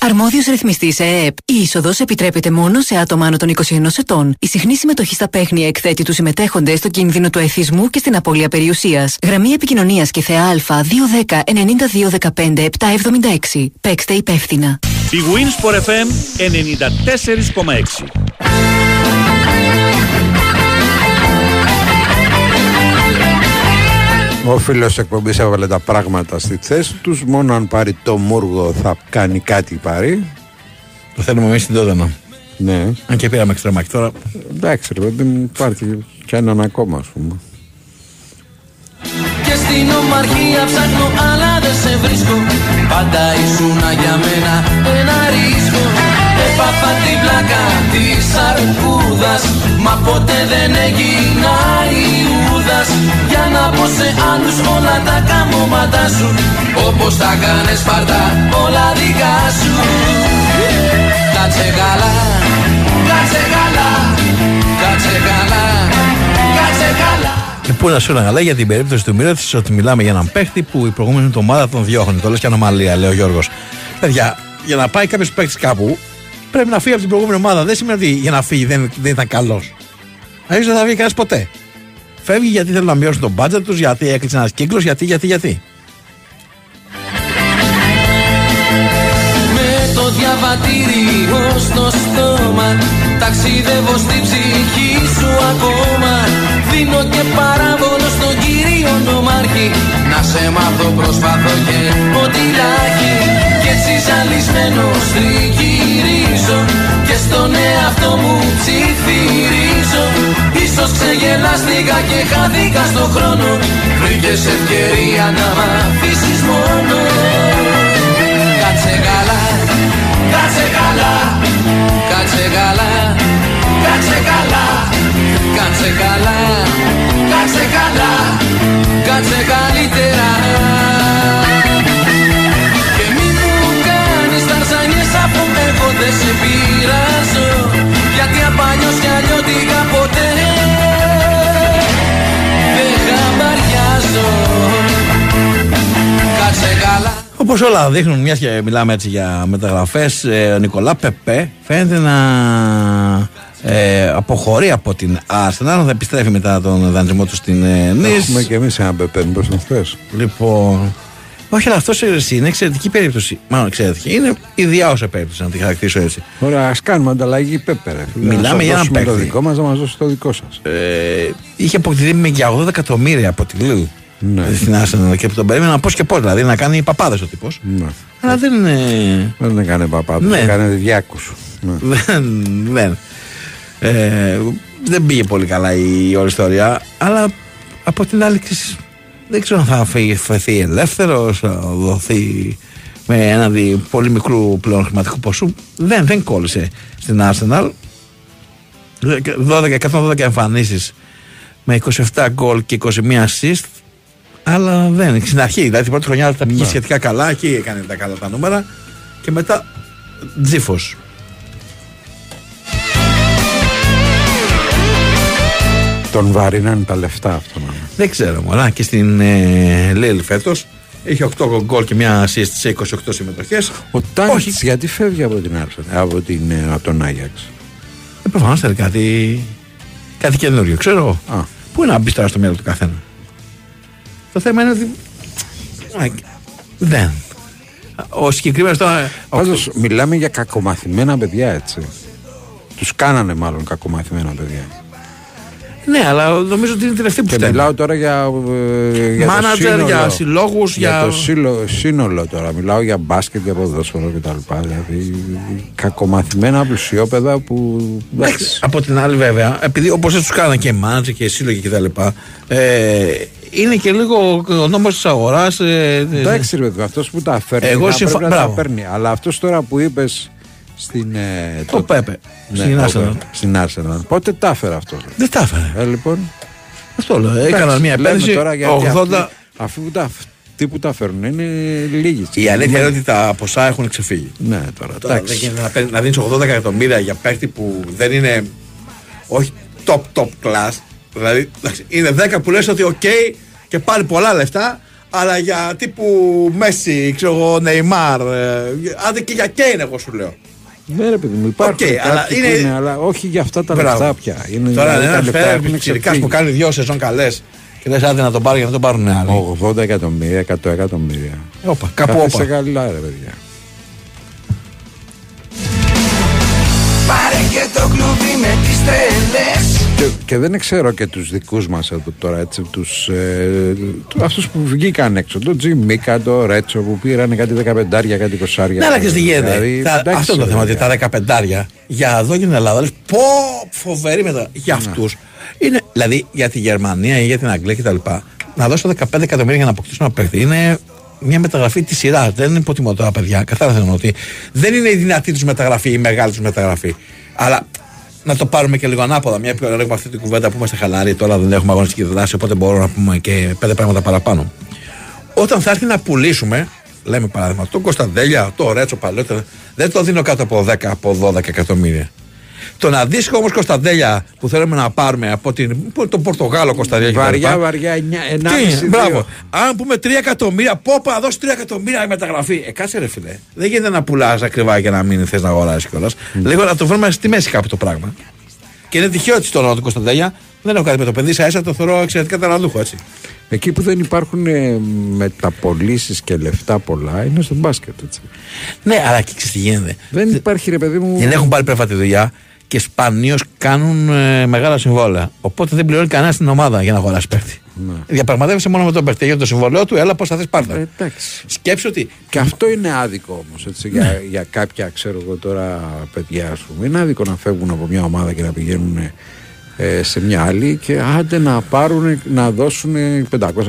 Αρμόδιος ρυθμιστής ΕΕΠ. Η είσοδος επιτρέπεται μόνο σε άτομα άνω των 21 ετών. Η συχνή συμμετοχή στα παίχνια εκθέτει τους συμμετέχοντες στο κίνδυνο του εθισμού και στην απώλεια περιουσίας. Γραμμή επικοινωνίας και θεά Α 210 9215 776. Παίξτε υπεύθυνα. Η Winsport FM 94,6. Ο φίλος εκπομπής έβαλε τα πράγματα στη θέση τους. Μόνο αν πάρει το μούργο θα κάνει κάτι πάρει. Το θέλουμε εμείς στην Τόδανα. Ναι. Αν και πήραμε εξτρεμάκι τώρα. Εντάξει, ρε παιδί μου, υπάρχει κι έναν ακόμα, ας πούμε. Και στην ομαρχία ψάχνω αλλά δεν σε βρίσκω Πάντα ήσουν για μένα ένα ρίσκο Έπαθα την πλάκα της αρκούδας Μα ποτέ δεν έγινα Ιούδας Για να πω σε άλλους όλα τα καμώματα σου Όπως τα κάνες πάρτα όλα δικά σου Κάτσε καλά, κάτσε καλά, κάτσε καλά, κάτσε καλά Και πού να σου έλεγα, λέει για την περίπτωση του Μύρωτη ότι μιλάμε για έναν παίχτη που η προηγούμενη εβδομάδα τον διώχνει. Το λες και ανομαλία, λέει ο Γιώργος. Παιδιά, για να πάει κάποιος παίχτη κάπου, πρέπει να φύγει από την προηγούμενη ομάδα. Δεν σημαίνει ότι για να φύγει δεν, δεν ήταν καλός. Αλλιώς δεν θα βγει κανένας ποτέ. Φεύγει γιατί θέλουν να μειώσουν τον μπάτζετ τους, γιατί έκλεισε ένας κύκλος, γιατί, γιατί, γιατί. Με το διαβατήριο στο στόμα Ταξιδεύω στην ψυχή σου ακόμα. Δίνω και παράβολο στον κύριο νομάρχη. Να σε μάθω προσπαθώ και ό,τι λάχει Κι έτσι ζαλισμένος τριγυρίζω Και στον εαυτό μου ψιθυρίζω Ίσως ξεγελάστηκα και χάθηκα στο χρόνο. Βρήκες ευκαιρία να μ' αφήσεις μόνο. Κάτσε καλά, κάτσε καλά, κάτσε καλά, κάτσε καλά, κάτσε καλά, κάτσε καλά, κάτσε καλύτερα. Και μη μου κάνεις ταρζανιές αφού εγώ δεν σε πειράζω. Γιατί απανιώς κι αλλιώτικα ποτέ Όπως όλα δείχνουν, μιας και μιλάμε έτσι για μεταγραφές, ο Νικολά Πεπέ φαίνεται να ε, αποχωρεί από την Arsenal, θα επιστρέφει μετά τον δανεισμό του στην ε, Nice. Έχουμε και εμείς ένα Πεπέ, μήπω τον θε. Λοιπόν. Όχι, αλλά αυτός είναι εξαιρετική περίπτωση. Μάλλον εξαιρετική. Είναι ιδιάωσα περίπτωση, να τη χαρακτηρίσω έτσι. Ωραία, ας κάνουμε ανταλλαγή Πεπέ. ρε φίλε. Μιλάμε Να σας για έναν δώσουμε το παίκτη. δικό μας, να μας δώσει το δικό σας. Ε, είχε αποκτηθεί με για 80 εκατομμύρια από τη Λίλ. Ναι. Στην Arsenal και τον περίμενα πώς και πώς. Δηλαδή να κάνει παπάδες ο τύπος. Ναι. Αλλά δεν είναι. Δεν έκανε παπά, Ναι. δεν έκανε διάκους. Ναι. δεν, δεν. Ε, δεν πήγε πολύ καλά η όλη ιστορία. Αλλά από την άλλη, ξέρεις, δεν ξέρω αν θα φύγει- φεθεί ελεύθερος, θα δοθεί με ένα δι, πολύ μικρού πλέον χρηματικού ποσού. Δεν, δεν κόλλησε στην Arsenal. 12, 112 εμφανίσεις με 27 γκολ και 21 assist. Αλλά δεν, στην αρχή, δηλαδή την πρώτη χρονιά τα πήγε Ναι. σχετικά καλά, εκεί έκανε τα καλά τα νούμερα και μετά τζίφος. Τον βαρύναν τα λεφτά αυτό. να είναι. Δεν ξέρω, μωρά. Και στην ε, Λίλ φέτος είχε 8 γκολ και μια assist σε 28 συμμετοχές. Ο Τάνιτ γιατί φεύγει από την Arsenal, από, την, ε, από τον Άγιαξ; Ε, προφανώς θέλει κάτι, κάτι καινούριο, ξέρω εγώ. Πού είναι να μπει τώρα στο μυαλό του καθένα. Το θέμα είναι ότι. Α, Δεν. Ο συγκεκριμένος τώρα. Πάντως μιλάμε για κακομαθημένα παιδιά έτσι. Τους κάνανε μάλλον κακομαθημένα παιδιά. Ναι, αλλά νομίζω ότι είναι τελευταίοι που Και φταίνουν. μιλάω τώρα για. ε, για το Μάνατζερ, σύνολο. για συλλόγους, για- το σύλλο- σύνολο τώρα. Μιλάω για μπάσκετ, για ποδόσφαιρο κτλ. Δηλαδή κακομαθημένα πλουσιόπαιδα που. Εντάξει, από την άλλη, βέβαια, επειδή όπως τους κάνανε και μάνατζερ και σύλλογοι κτλ. Ε, είναι και λίγο ο νόμος της αγοράς. Ε, Εντάξει, ρε παιδί, αυτός που τα φέρνει. Εγώ θα συμφω- πρέπει να τα μπράβο. παίρνει. Αλλά αυτός τώρα που είπες στην. ε, Το Πέπε, στην το Arsenal. Πέπε, Στην Arsenal. Πότε τα έφερε αυτός. Δεν τα έφερε. Ε, λοιπόν. Αυτό λέω. Εντάξει, Έκαναν μια λέμε επένδυση. τώρα γιατί 80. Αυτοί, αυτοί που τα, αυτοί που τα φέρνουν είναι λίγοι. Η αλήθεια είναι ότι τα ποσά έχουν ξεφύγει. Ναι, τώρα. Τώρα, εντάξει. δεν γίνεται να, παίρνει- να δίνεις 80 εκατομμύρια για παίκτη που δεν είναι όχι top top class. Δηλαδή εντάξει, είναι 10 που λες ότι οκ και πάρει πολλά λεφτά, αλλά για τύπου Μέσι, ξέρω εγώ, Νεϊμάρ, ε, άντε και για Κέιν, εγώ σου λέω. Ναι, ρε παιδί μου, υπάρχουν Οκ, κάποιοι αλλά που είναι- είναι, αλλά όχι για αυτά τα Μπράβο. λεφτά πια. Είναι, Τώρα δηλαδή, τα ένα λεφτά φέρα έχουν πιτσιρικάς ξεφύγει. που κάνει δύο σεζόν καλές και λε άντε να τον πάρει για να τον πάρουν άλλοι. 80 εκατομμύρια, 100 εκατομμύρια. Όπα, κάπου Κάθεσε όπα. καλά, ρε παιδιά. Πάρε και το κλουβί με τις τρελές Και, και δεν ξέρω και τους δικούς μας εδώ τώρα έτσι, τους, ε, του- αυτούς που βγήκαν έξω, τον Τζιμίκα, τον Ρέτσο που πήραν κάτι 15, κάτι 20. Ναι, αλλά και στη γίνεται. Δηλαδή, Τα- εντάξει, αυτό είναι το ρε θέμα. Ότι παιδιά. τα 15 για εδώ και την Ελλάδα λες πω φοβερή μετά για Ναι. αυτούς. Είναι δηλαδή για τη Γερμανία ή για την Αγγλία κτλ. Να δώσω 15 εκατομμύρια για να αποκτήσουν ένα παίχτη είναι μια μεταγραφή της σειράς. Δεν είναι υποτιμώ τώρα, παιδιά. Κατάλαβα ότι δεν είναι η δυνατή τους μεταγραφή ή η μεγάλη τους μεταγραφή. Αλλά να το πάρουμε και λίγο ανάποδα. Μια πιο έχουμε αυτή την κουβέντα που είμαστε χαλαροί. Τώρα δεν έχουμε αγωνιστική δράση, οπότε μπορούμε να πούμε και πέντε πράγματα παραπάνω. Όταν θα έρθει να πουλήσουμε, λέμε παράδειγμα, τον Κωνσταντέλια, το Ρέτσο παλαιότερα, δεν το δίνω κάτω από 10, από 12 εκατομμύρια. Το αντίστοιχο όμως Κωνσταντέλια που θέλουμε να πάρουμε από την, που- τον Πορτογάλο Κωνσταντέλια. κτλ. Βαριά, βαριά, 9, Τι, 1,5 μπράβο. Αν πούμε 3 εκατομμύρια, πω πω να δώσει 3 εκατομμύρια η μεταγραφή. Ε, κάτσε ρε φιλέ. Δεν γίνεται να πουλάς ακριβά και να μην θες να αγοράσεις κιόλας. Λίγο να το βρούμε στη μέση κάπου το πράγμα. Και είναι τυχαίο ότι στο όνομα του Κωνσταντέλια δεν έχω κάτι με το παιδί, σα ίσα το θεωρώ εξαιρετικά ταλαντούχο έτσι. Εκεί που δεν υπάρχουν ε, μεταπολίσει και λεφτά πολλά είναι στο μπάσκετ. Έτσι. Ναι, αλλά και ξέρεις τι γίνεται. Δεν υπάρχει ρε παιδί μου. Δεν έχουν πάρει πρέφα τη δουλειά και σπανίως κάνουν ε, μεγάλα συμβόλαια. Οπότε δεν πληρώνει κανένας στην ομάδα για να αγοράσει παίχτη. Ναι. Διαπραγματεύεσαι μόνο με τον παίχτη για το συμβόλαιο του, έλα πώς θα θες πάρτα. Ε, εντάξει. Σκέψου ότι. Και αυτό είναι άδικο όμως για, για κάποια, ξέρω εγώ τώρα, παιδιά, ας πούμε. Είναι άδικο να φεύγουν από μια ομάδα και να πηγαίνουν ε, σε μια άλλη και άντε να πάρουν, να δώσουν 500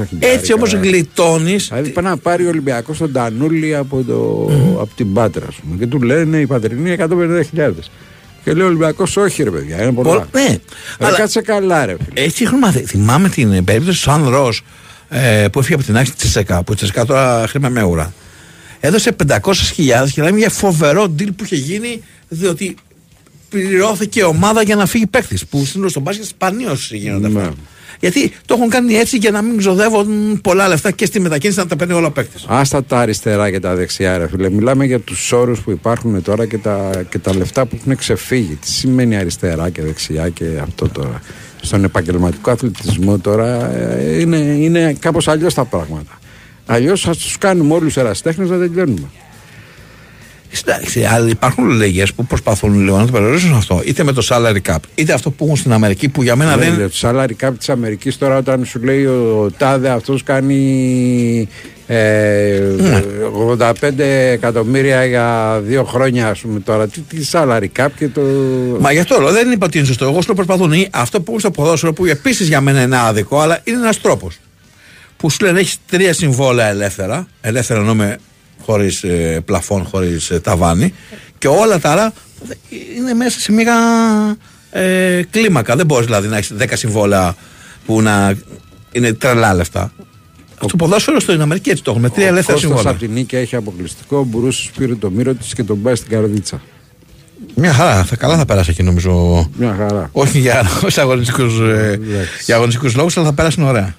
χιλιάδε. Έτσι όμως γλιτώνεις. Δηλαδή πάει να πάρει ο Ολυμπιακός τον Τανούλη από, το, από την Πάτρα, ας πούμε. Και του λένε οι πατρινοί 150.000. Και λέει ο Ολυμπιακός, όχι ρε παιδιά, είναι πολλά. Ναι, Ρε, αλλά- κάτσε καλά, ρε φίλε. Έτσι έχουμε μάθει. Θυμάμαι την ε, περίπτωση του Σαν Ρος ε, που έφυγε από την άκρη της ΕΣΕΚΑ. Που η ΕΣΕΚΑ τώρα χρήμα με ουρά. Έδωσε 500.000 και λέμε για φοβερό deal που είχε γίνει διότι πληρώθηκε ομάδα για να φύγει παίκτης. Που στην στον μπάσκετ σπανίως γίνονται αυτά. Ναι. Γιατί το έχουν κάνει έτσι για να μην ξοδεύουν πολλά λεφτά και στη μετακίνηση να τα παίρνει όλα ο παίκτης. Άστα τα αριστερά και τα δεξιά, ρε φίλε. Μιλάμε για τους όρους που υπάρχουν τώρα και τα, και τα λεφτά που έχουν ξεφύγει. Τι σημαίνει αριστερά και δεξιά και αυτό τώρα. Στον επαγγελματικό αθλητισμό τώρα ε, είναι, είναι κάπως αλλιώς τα πράγματα. Αλλιώς θα τους κάνουμε όλους εραστέχνε να τελειώνουμε. Εντάξει, αλλά υπάρχουν λίγε που προσπαθούν λίγο να το περιορίσουν αυτό. Είτε με το salary cap, είτε αυτό που έχουν στην Αμερική που για μένα Ναι, δεν. Το salary cap της Αμερικής τώρα όταν σου λέει ο Τάδε αυτός κάνει ε, Ναι. 85 εκατομμύρια για δύο χρόνια, ας πούμε τώρα. Τι, τι salary cap και το. Μα γι' αυτό λέω, δεν είπα ότι είναι σωστό. Εγώ σου λέω προσπαθούν. Ή αυτό που έχουν στο ποδόσφαιρο που επίσης για μένα είναι άδικο, αλλά είναι ένας τρόπος. Που σου λένε έχεις τρία συμβόλαια ελεύθερα. Ελεύθερα εννοούμε χωρίς ε, πλαφόν, χωρίς ταβάνι. Και όλα τα άλλα είναι μέσα σε μια ε, κλίμακα. Δεν μπορείς δηλαδή να έχεις 10 συμβόλαια που να είναι τρελά λεφτά. Στο ποδόσφαιρο στην Αμερική έτσι το έχουμε. Τρία Ο ελεύθερα Κώστας συμβόλαια. από την νίκη έχει αποκλειστικό, μπορούσε πήρε το μύρο της και τον πάει στην καρδίτσα. Μια χαρά, θα, καλά θα πέρασε εκεί νομίζω. Μια χαρά. Όχι για, όχι αγωνιστικούς, ε, για αγωνιστικούς λόγους, αλλά θα πέρασαν ωραία.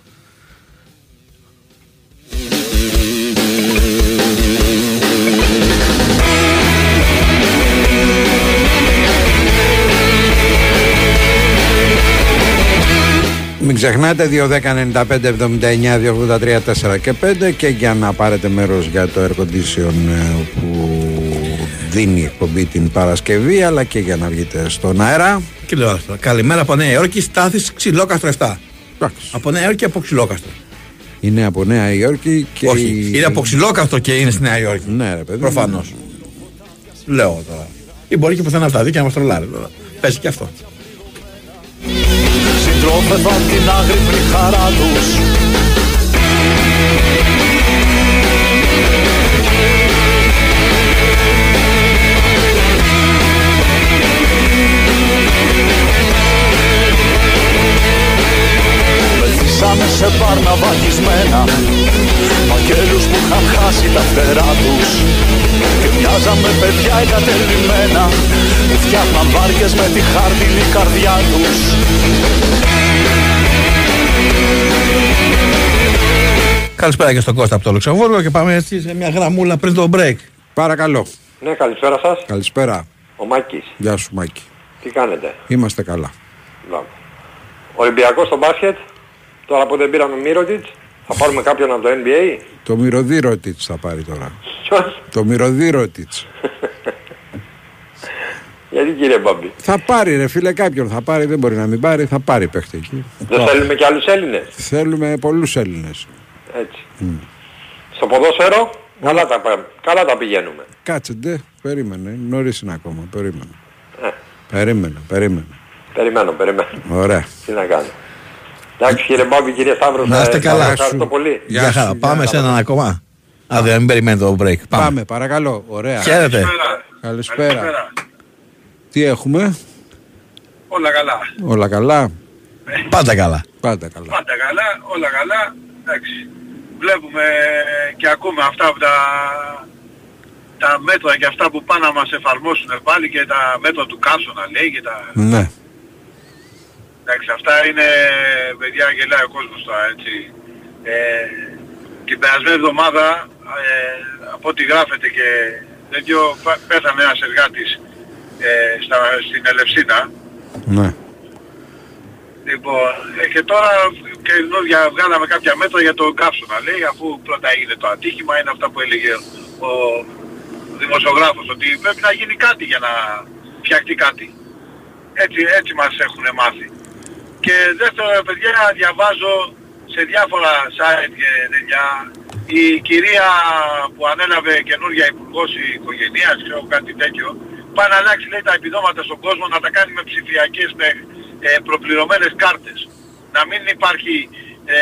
Ξεχνάτε 2, 10, 95, 79, 283, 4 και 5 και για να πάρετε μέρος για το air condition ε, που δίνει η εκπομπή την Παρασκευή αλλά και για να βγείτε στον αέρα Και λέω αυτό. Καλημέρα από Νέα Υόρκη, στάθης ξυλόκαστρος 7. Εντάξει. Από Νέα Υόρκη από ξυλόκαστρο; Είναι από Νέα Υόρκη και. Όχι, η- είναι από ξυλόκαστρο και είναι στη Νέα Υόρκη. Ναι, ρε παιδί. Προφανώς. Λέω τώρα. Ή μπορεί και πουθενά αυτά δει και να μας τρολάρει τώρα. Παίζει και αυτό. Συντρόφευαν την άγρυπνη χαρά τους. Μεθύσανε σε πάρνα βαγισμένα Αγγέλους που είχαν χάσει τα φτερά τους Και μοιάζαμε παιδιά εγκατελειμμένα Που φτιάχναν βάρκες με τη χάρτινη καρδιά τους Καλησπέρα και στον Κώστα από το Λουξεμβούργο και πάμε έτσι σε μια γραμμούλα πριν το break. Παρακαλώ. Ναι, καλησπέρα σας. Καλησπέρα. Ο Μάκης. Γεια σου Μάκη. Τι κάνετε; Είμαστε καλά. Μπράβο. Ολυμπιακός στο μπάσκετ. Τώρα που δεν πήραμε Μύρωτιτς. Θα πάρουμε κάποιον από το NBA. Το μυρωδίρο της θα πάρει τώρα. Ποιος; Το μυρωδίρο της. Γιατί κύριε Μπαμπή. Θα πάρει ρε φίλε κάποιον. Θα πάρει, δεν μπορεί να μην πάρει. Θα πάρει παίχτη εκεί. Δεν θέλουμε και άλλους Έλληνες; Θέλουμε πολλούς Έλληνες. Έτσι. Στο ποδόσφαιρο. Καλά τα, πα- καλά τα πηγαίνουμε. Κάτσε ντε, περίμενε. Νωρίς είναι ακόμα. Περίμενε. Ε, Περίμενε, περίμενε. περιμένω, περιμένω. Ωραία. Τι να κάνω. Εντάξει κύριε Μπάμπη, κύριε Σταύρος. Να είστε ε, καλά. σας Ευχαριστώ πολύ. Γεια χαρά. Πάμε σε έναν ακόμα. Α, δεν περιμένει το break. Πάμε. Πάμε, παρακαλώ. Ωραία. Χαίρετε. Καλησπέρα. Τι έχουμε; Όλα καλά. Όλα καλά. Πάντα καλά. Πάντα καλά. Πάντα καλά, όλα καλά. Εντάξει. Βλέπουμε και ακούμε αυτά από τα, τα μέτρα και αυτά που πάνε να μας εφαρμόσουν πάλι και τα μέτρα του Κάσονα λέει και τα... Ναι. Εντάξει, αυτά είναι, παιδιά, γελάει ο κόσμος τώρα, έτσι. Ε, την περασμένη εβδομάδα, ε, από ό,τι γράφεται και τέτοιο, πα- πέθανε ένας εργάτης ε, στα, στην Ελευσίνα. Ναι. Λοιπόν, ε, και τώρα και ενώ δια- βγάλαμε κάποια μέτρα για τον καύσωνα, λέει, αφού πρώτα έγινε το ατύχημα, είναι αυτά που έλεγε ο δημοσιογράφος, ότι πρέπει να γίνει κάτι για να φτιαχτεί κάτι. Έτσι, έτσι μας έχουν μάθει. Και δεύτερο, παιδιά, διαβάζω σε διάφορα site και τέτοια, η κυρία που ανέλαβε καινούργια υπουργός οικογενείας, ξέρω κάτι τέτοιο, πάει να αλλάξει λέει τα επιδόματα στον κόσμο να τα κάνει με ψηφιακές, με ε, προπληρωμένες κάρτες. Να μην υπάρχει ε,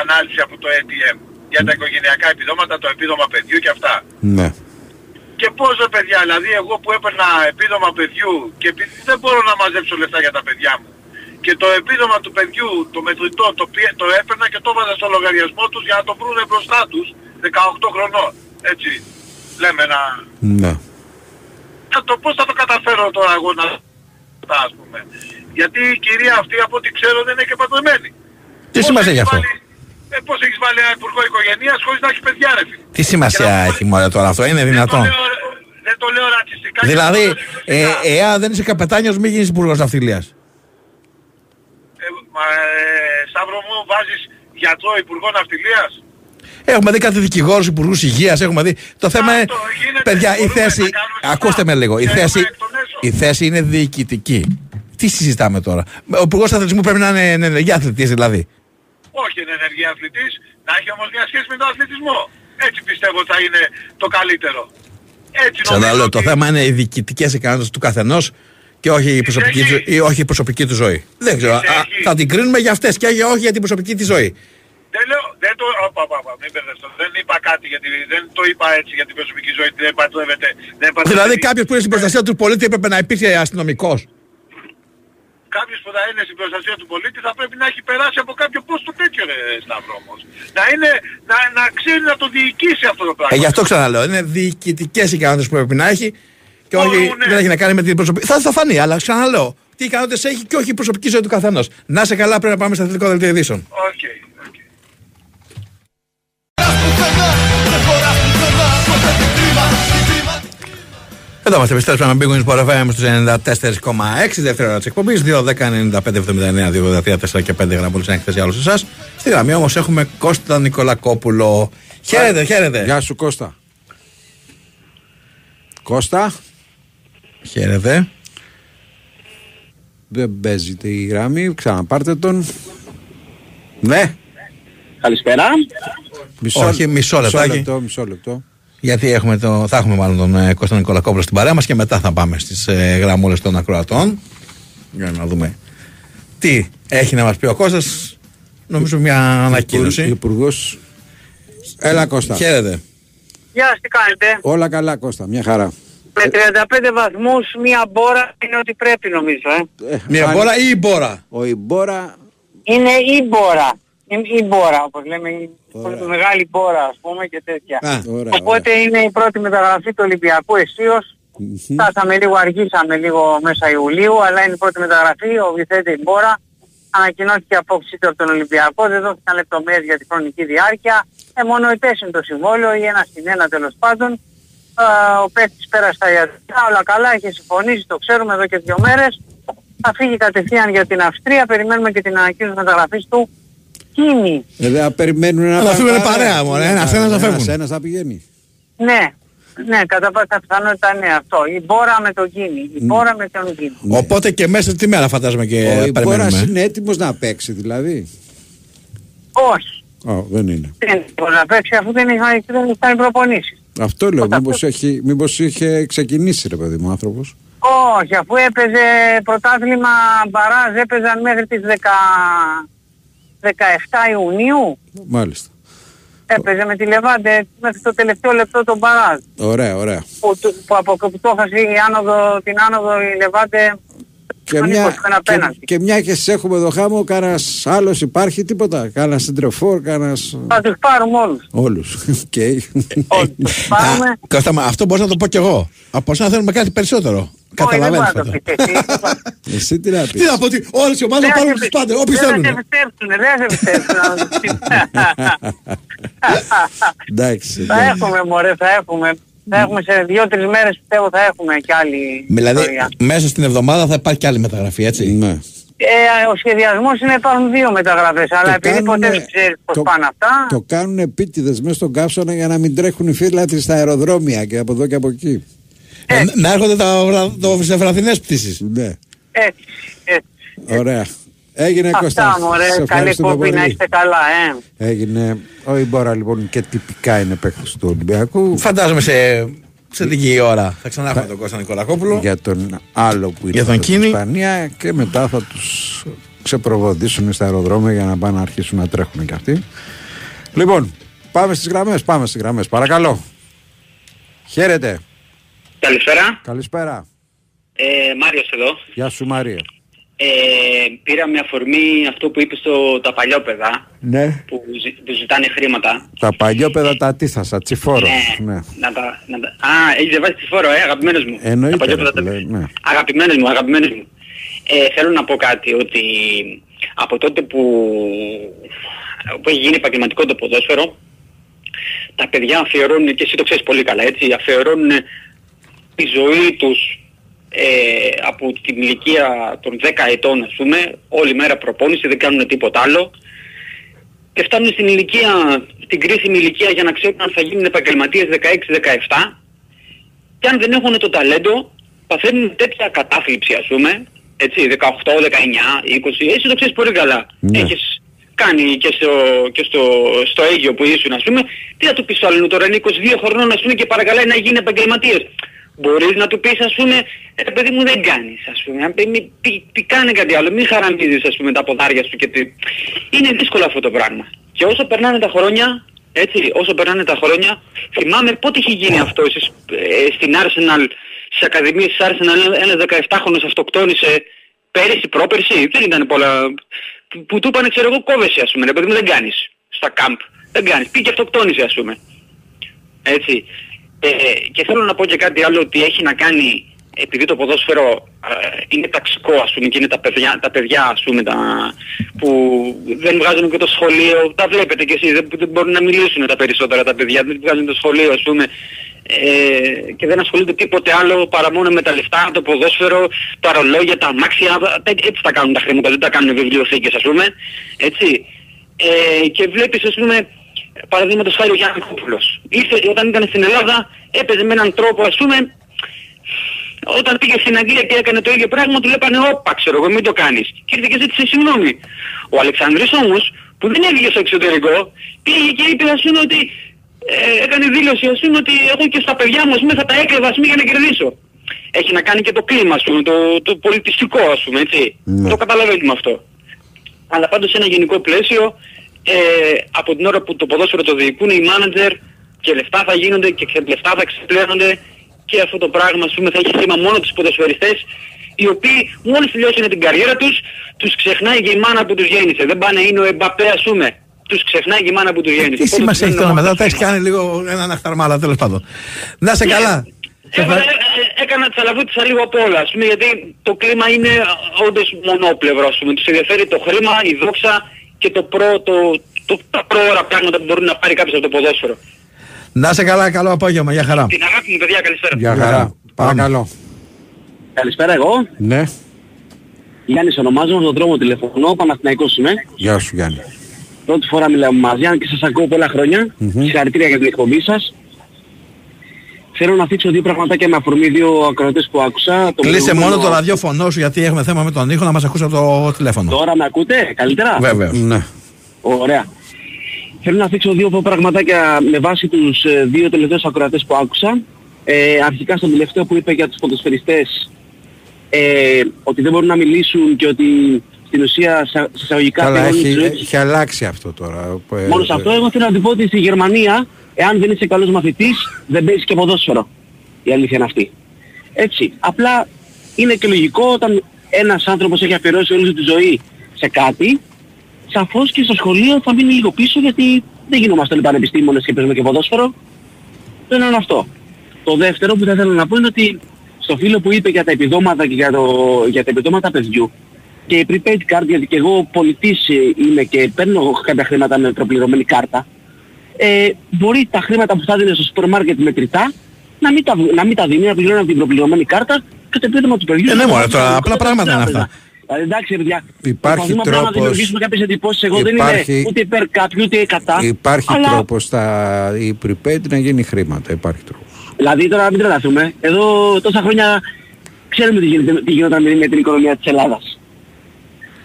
ανάλυση από το ATM για τα οικογενειακά επιδόματα, το επίδομα παιδιού και αυτά. Ναι. Και πώς ρε παιδιά, δηλαδή εγώ που έπαιρνα επίδομα παιδιού και επειδή δεν μπορώ να μαζέψω λεφτά για τα παιδιά μου και το επίδομα του παιδιού, το μετρητό, το, πie- το έπαιρνα και το έβαζα στο λογαριασμό τους για να το βρούνε μπροστά τους 18 χρονών. Έτσι, λέμε να... Ναι. Θα το, πώς θα το καταφέρω τώρα εγώ να... ας πούμε. Γιατί η κυρία αυτή από ό,τι ξέρω δεν είναι και παντρεμένη. Τι σημασία έχεις αυτό; Ε, πώς έχεις βάλει ένα υπουργό οικογενείας χωρίς να έχεις παιδιά ρε φίλε; Τι σημασία έχει μόνο τώρα αυτό, είναι δυνατόν; Δεν το λέω ρατσιστικά. Δηλαδή, ε, εάν δεν είσαι καπετάνιος, μην γίνεις υπουργός ναυτιλίας. Ε, μα, ε, Σταύρο μου βάζεις γιατρό υπουργό ναυτιλίας; Έχουμε δει κάτι δικηγόρους, υπουργούς υγείας, έχουμε δει. Το θέμα είναι, παιδιά, η θέση, ακούστε με λίγο, η θέση, η θέση είναι διοικητική. Τι συζητάμε τώρα; Ο υπουργός αθλητισμού πρέπει να είναι ενεργή αθλητής δηλαδή. Όχι είναι ενεργή αθλητής, να έχει όμως μια σχέση με τον αθλητισμό. Έτσι πιστεύω θα είναι το καλύτερο. Έτσι νομίζω Ξαναλέω, το ότι- θέμα είναι οι διοικητικές ικανότητες του καθενός και όχι η προσωπική, του, ή όχι η προσωπική του ζωή. Δεν ξέρω. α, θα την κρίνουμε για αυτές και όχι για την προσωπική της ζωή. Δεν λέω, δεν το, όπα, όπα, όπα, μην μπερδευτώ. Δεν είπα κάτι γιατί δεν το είπα έτσι για την προσωπική ζωή, δεν παντρεύεται. Δεν παντρεύεται. Δηλαδή κάποιος που είναι στην προστασία του πολίτη έπρεπε να υπήρχε αστυνομικός; Κάποιος που θα είναι στην προστασία του πολίτη θα πρέπει να έχει περάσει από κάποιο πόστο τέτοιο ρε Σταύρο όμως. Να είναι, να, να ξέρει να το διοικήσει αυτό το πράγμα. Ε, γι' αυτό ξαναλέω. Είναι διοικητικές ικανότητες που πρέπει να έχει και όχι, ναι. δεν έχει να κάνει με την προσωπική. Θα, θα φανεί, αλλά ξαναλέω. Τι ικανότητες έχει και όχι η προσωπική ζωή του καθενός. Να σε καλά, πρέπει να πάμε στα αθλητικό δελτίο ειδήσεων. Οκ. Εδώ είμαστε, επιστρέψαμε με Big Wings Sport FM στους 94,6 δεύτερη ώρα της εκπομπής 2, 10, 95, 79, 2, 4 και 5 γραμμούλες είναι εκθέση για όλους εσάς Στη γραμμή όμως έχουμε Κώστα Νικολακόπουλο Χαίρετε, χαίρετε Γεια σου Κώστα. Κώστα. Χαίρετε Δεν παίζεται η γραμμή. Ξαναπάρτε τον. Ναι. Καλησπέρα. Μισό, Όχι, μισό λεπτάκι. λεπτό, μισό λεπτό. Γιατί έχουμε το, θα έχουμε μάλλον τον ε, Κώστα Νικολακόπουλο στην παρέα μας και μετά θα πάμε στις ε, γραμμούλες των ακροατών. Για να δούμε τι έχει να μας πει ο Κώστας Νομίζω μια ανακοίνωση. Υπουργός. Έλα Κώστα. Χαίρετε. Γεια σας, τι κάνετε; Όλα καλά Κώστα, μια χαρά. Με 35 βαθμούς μία μπόρα είναι ότι πρέπει νομίζω. Ε. Μια μπόρα ή η μπόρα; Ο η μπόρα. Είναι η μπόρα. Είναι η μπόρα όπως λέμε. Η μεγάλη μπόρα ας πούμε και τέτοια. Α, ωραία, Οπότε είναι η πρώτη μεταγραφή του Ολυμπιακού αισίως. Φτάσαμε λίγο, αργήσαμε λίγο μέσα Ιουλίου, αλλά είναι η πρώτη μεταγραφή, ο Βιθέτη Μπόρα. Ανακοινώθηκε η απόψη του από τον Ολυμπιακό, δεν δόθηκαν λεπτομέρειες για τη χρονική διάρκεια. Ε, μόνο είναι το συμβόλαιο ή ένα στην ένα τέλος πάντων. Ε, ο παίκτης πέρασε τα ιατρικά, όλα καλά, έχει συμφωνήσει, το ξέρουμε εδώ και δύο μέρες. Θα φύγει κατευθείαν για την Αυστρία, περιμένουμε και την ανακοίνωση μεταγραφής του Κίνη. Ε, δεν περιμένουν να Θα φύγουν παρέα, μωρέ, ένας ένας θα φεύγουν. Ένας θα πηγαίνει. Ναι, ναι, κατά πάσα πιθανότητα ναι αυτό. Η μπόρα με τον Κίνη. Η μπόρα με τον Κίνη. Οπότε και μέσα τη μέρα φαντάζομαι και Ο Ιμπόρας περιμένουμε. είναι έτοιμος να παίξει δηλαδή; Όχι. Ω, δεν είναι. Δεν μπορεί να παίξει αφού δεν είχαν, δεν είχαν προπονήσεις. Αυτό λέω, μήπως, έχει, μήπως είχε ξεκινήσει ρε παιδί μου ο άνθρωπος. Όχι, αφού έπαιζε πρωτάθλημα μπαράζ, έπαιζαν μέχρι τις 10... 17 Ιουνίου. Μάλιστα. Έπαιζε με τη Λεβάντε μέχρι το τελευταίο λεπτό τον μπαράζ. Ωραία, ωραία. Που, του- που από που το έχασε η άνοδο, την άνοδο η Λεβάντε Και τον μια, ύποψε ένα και, πέναλτι. και μια και σε έχουμε εδώ χάμω, κανένας άλλος υπάρχει τίποτα; Κανένας σέντερ φορ, κανένας... Θα τους πάρουμε όλους. Όλους. Οκ. Πάρουμε. Κώστα, μα, αυτό μπορώ να το πω κι εγώ. Από εσένα θέλουμε κάτι περισσότερο. Όχι, δεν μπορεί Καταλαβαίνεις να το αυτό. πείτε εσύ. Εσύ τι να Τι να πω, ότι όλες οι ομάδες θα πάρουν τους πάντες, όποιους Δεν θα θέλουν. σε πιστέψουνε, δεν θα σε πιστέψουνε. Εντάξει. Θα έχουμε μωρέ, θα έχουμε. Θα έχουμε σε δύο-τρεις μέρες πιστεύω θα έχουμε κι άλλη Δηλαδή, ιστορία. μέσα στην εβδομάδα θα υπάρχει κι άλλη μεταγραφή, έτσι; Ναι. Ε, ο σχεδιασμός είναι να υπάρχουν δύο μεταγραφές, αλλά επειδή κάνουνε- ποτέ δεν ξέρεις πώς το- πάνε αυτά, Το κάνουν επίτηδες μέσα στον καύσωνα για να μην τρέχουν οι φύλατροι στα αεροδρόμια και από εδώ και από εκεί. Ε, να έρχονται τα, βρα, το, σε βραδινές πτήσεις. Ναι. έτσι, έτσι. Ωραία. Έγινε Κώστα. Αυτά μωρέ, καλή κόπη να είστε καλά, ε. Έγινε. Ο Ιμπόρα λοιπόν και τυπικά είναι παίκτης του Ολυμπιακού. Φαντάζομαι σε, σε λίγη ώρα θα ξανά έχουμε τον Κώστα Νικολακόπουλο. Για τον άλλο που είναι Για τον από την Κίνη. Ισπανία και μετά θα τους ξεπροβοδίσουν στα αεροδρόμια για να πάνε να αρχίσουν να τρέχουν και αυτοί. Λοιπόν, πάμε στις γραμμές, πάμε στις γραμμές. Παρακαλώ. Χαίρετε. Καλησπέρα. Καλησπέρα. Ε, Μάριος εδώ. Γεια σου Μαρία. Ε, πήρα με αφορμή αυτό που είπες στο τα παλιόπαιδα Ναι. που, ζη- που ζητάνε χρήματα. Τα παλιόπαιδα τα τύθασα, τσιφόρο. Ναι. Να τα, να τα... Α, έχεις διαβάσει τη φόρο, ε, αγαπημένος μου. Τα Εννοείται. παλιόπαιδα ρε τα- φίλε, ναι. Αγαπημένος μου, αγαπημένος μου. Ε, θέλω να πω κάτι ότι από τότε που, που έχει γίνει επαγγελματικό το ποδόσφαιρο τα παιδιά αφιερώνουν, και εσύ το ξέρεις πολύ καλά έτσι, αφιερώνουν τη ζωή τους ε, από την ηλικία των 10 ετών ας πούμε, όλη μέρα προπόνηση, δεν κάνουν τίποτα άλλο και φτάνουν στην ηλικία, στην κρίσιμη ηλικία για να ξέρουν αν θα γίνουν επαγγελματίες 16-17 και αν δεν έχουν το ταλέντο παθαίνουν τέτοια κατάθλιψη ας πούμε, έτσι, 18, 19, 20, εσύ το ξέρεις πολύ καλά. Ναι. Έχεις κάνει και στο, και στο, στο Αίγιο που ήσουν ας πούμε, τι θα του πεις στο άλλο τώρα, είναι 22 χρονών ας πούμε και παρακαλάει να γίνει επαγγελματίες. Μπορείς να του πεις ας πούμε, ε, παιδί μου δεν κάνεις ας πούμε, αν πει, μη- πει, πει, κάνε κάτι άλλο, μην χαραμίζεις ας πούμε τα ποδάρια σου και τι. Είναι δύσκολο αυτό το πράγμα. Και όσο περνάνε τα χρόνια, έτσι, όσο περνάνε τα χρόνια, θυμάμαι πότε είχε γίνει αυτό εσείς, ε, στην Arsenal, στις ακαδημίες της Arsenal, ένας 17χρονος αυτοκτόνησε πέρυσι, πρόπερσι, δεν ήταν πολλά, που, που του είπανε ξέρω εγώ κόβεσαι ας πούμε, ρε παιδί μου δεν κάνεις στα κάμπ, δεν κάνεις, πήγε αυτοκτόνησε ας πούμε. Έτσι. Ε, και θέλω να πω και κάτι άλλο ότι έχει να κάνει επειδή το ποδόσφαιρο ε, είναι ταξικό ας πούμε και είναι τα παιδιά, τα παιδιά ας πούμε τα, που δεν βγάζουν και το σχολείο, τα βλέπετε κι εσείς, δεν, δεν μπορούν να μιλήσουν τα περισσότερα τα παιδιά, δεν βγάζουν το σχολείο ας πούμε. Ε, και δεν ασχολούνται τίποτε άλλο παρά μόνο με τα λεφτά, το ποδόσφαιρο, τα ρολόγια, τα αμάξια, τα- έτσι τα κάνουν τα χρήματα, δεν τα κάνουν βιβλιοθήκες ας πούμε, έτσι. Ε, και βλέπεις ας πούμε παραδείγματος χάρη ο Γιάννη Κόπουλος. Ήρθε όταν ήταν στην Ελλάδα, έπαιζε με έναν τρόπο ας πούμε όταν πήγε στην Αγγλία και έκανε το ίδιο πράγμα, του λέγανε όπα ξέρω εγώ μην το κάνεις. Και ήρθε και ζήτησε συγγνώμη. Ο Αλεξανδρής όμως, που δεν έβγε στο εξωτερικό, πήγε και είπε ας πούμε ότι ε, έκανε δήλωση ας πούμε ότι εγώ και στα παιδιά μου ας πούμε θα τα έκλεβα ας πούμε για να κερδίσω. Έχει να κάνει και το κλίμα ας πούμε, το, το πολιτιστικό ας πούμε έτσι. Το καταλαβαίνουμε αυτό. Αλλά πάντως σε ένα γενικό πλαίσιο, ε, από την ώρα που το ποδόσφαιρο το διοικούν οι μάνατζερ και λεφτά θα γίνονται και ξε- λεφτά θα ξεπλένονται και αυτό το πράγμα ας πούμε θα έχει σήμα μόνο τους ποδοσφαιριστές οι οποίοι μόλις τελειώσουν την καριέρα τους, τους ξεχνάει και η μάνα που τους γέννησε. Δεν πάνε είναι ο Εμπαπέ ας πούμε. Τους ξεχνάει και η μάνα που τους γέννησε. Τι Οπότε σημασία έχει τους τώρα λένε μετά, τα έχεις κάνει λίγο έναν αχταρμάλα τέλος πάντων. Να σε καλά. Έβαλα- ε, ε, έκανα τσαλαβούτησα λίγο από όλα, ας πούμε, γιατί το κλίμα είναι όντως μονόπλευρο, ας πούμε. Τους ενδιαφέρει το χρήμα, η δόξα και το προ, το, το, τα πρόωρα πράγματα που μπορεί να πάρει κάποιος από το ποδόσφαιρο. Να σε καλά, καλό απόγευμα, για χαρά. Την αγάπη μου, παιδιά, καλησπέρα. Γεια χαρά. Παρακαλώ. Καλησπέρα εγώ. Ναι. Γιάννης ονομάζομαι, από τον δρόμο τηλεφωνώ, Παναθηναϊκός είμαι. Γεια σου Γιάννη. Πρώτη φορά μιλάμε μαζί, αν και σας ακούω πολλά χρόνια. Συγχαρητήρια για την εκπομπή σας. Θέλω να θίξω δύο πραγματάκια με αφορμή δύο ακροατές που άκουσα. Το Κλείσε προηγούμενο- μόνο το ραδιόφωνο σου γιατί έχουμε θέμα με τον ήχο να μας ακούσει από το τηλέφωνο. Τώρα με ακούτε, καλύτερα; Βέβαια. Ναι. Ωραία. Θέλω να θίξω δύο πραγματάκια με βάση τους ε, δύο τελευταίους ακροατές που άκουσα. Ε, αρχικά στον τελευταίο που είπε για τους ποδοσφαιριστές ε, ότι δεν μπορούν να μιλήσουν και ότι στην ουσία σα- σε εισαγωγικά Καλά, τελειώνει η έχει, ζωή τους. έχει αλλάξει αυτό τώρα. Ε, Μόνος σε αυτό εγώ θέλω να του πω ότι στη Γερμανία, εάν δεν είσαι καλός μαθητής, δεν παίζεις και ποδόσφαιρο. Η αλήθεια είναι αυτή. Έτσι. Απλά είναι και λογικό όταν ένας άνθρωπος έχει αφιερώσει όλη του τη ζωή σε κάτι, σαφώς και στο σχολείο θα μείνει λίγο πίσω γιατί δεν γινόμαστε όλοι πανεπιστήμονες και παίζουμε και ποδόσφαιρο. Το ένα είναι αυτό. Το δεύτερο που θα ήθελα να πω είναι ότι στο φίλο που είπε για τα επιδόματα και για, το, για τα επιδόματα παιδιού και η prepaid card, γιατί και εγώ πολιτής ε, είμαι και παίρνω κάποια χρήματα με προπληρωμένη κάρτα, ε, μπορεί τα χρήματα που θα δίνει στο σούπερ μάρκετ μετρητά να μην τα, να μην τα δίνει, να πληρώνει από την προπληρωμένη κάρτα και το επίδομα του παιδιού. Ε, ναι, να μωρέ, το τώρα βάλει απλά στο πράγματα είναι τράπεζα. αυτά. Δηλαδή, εντάξει, παιδιά, Υπάρχει προσπαθούμε απλά να τρόπος- δημιουργήσουμε κάποιες εντυπώσεις. Εγώ δεν Υπάρχει- είμαι ούτε υπέρ κάποιου ούτε κατά. Υπάρχει αλλά, τρόπος στα η prepaid να γίνει χρήματα. Υπάρχει τρόπος. Δηλαδή τώρα να μην τρελαθούμε. Εδώ τόσα χρόνια ξέρουμε τι, γίνεται, τι γινόταν με την οικονομία της Ελλάδας.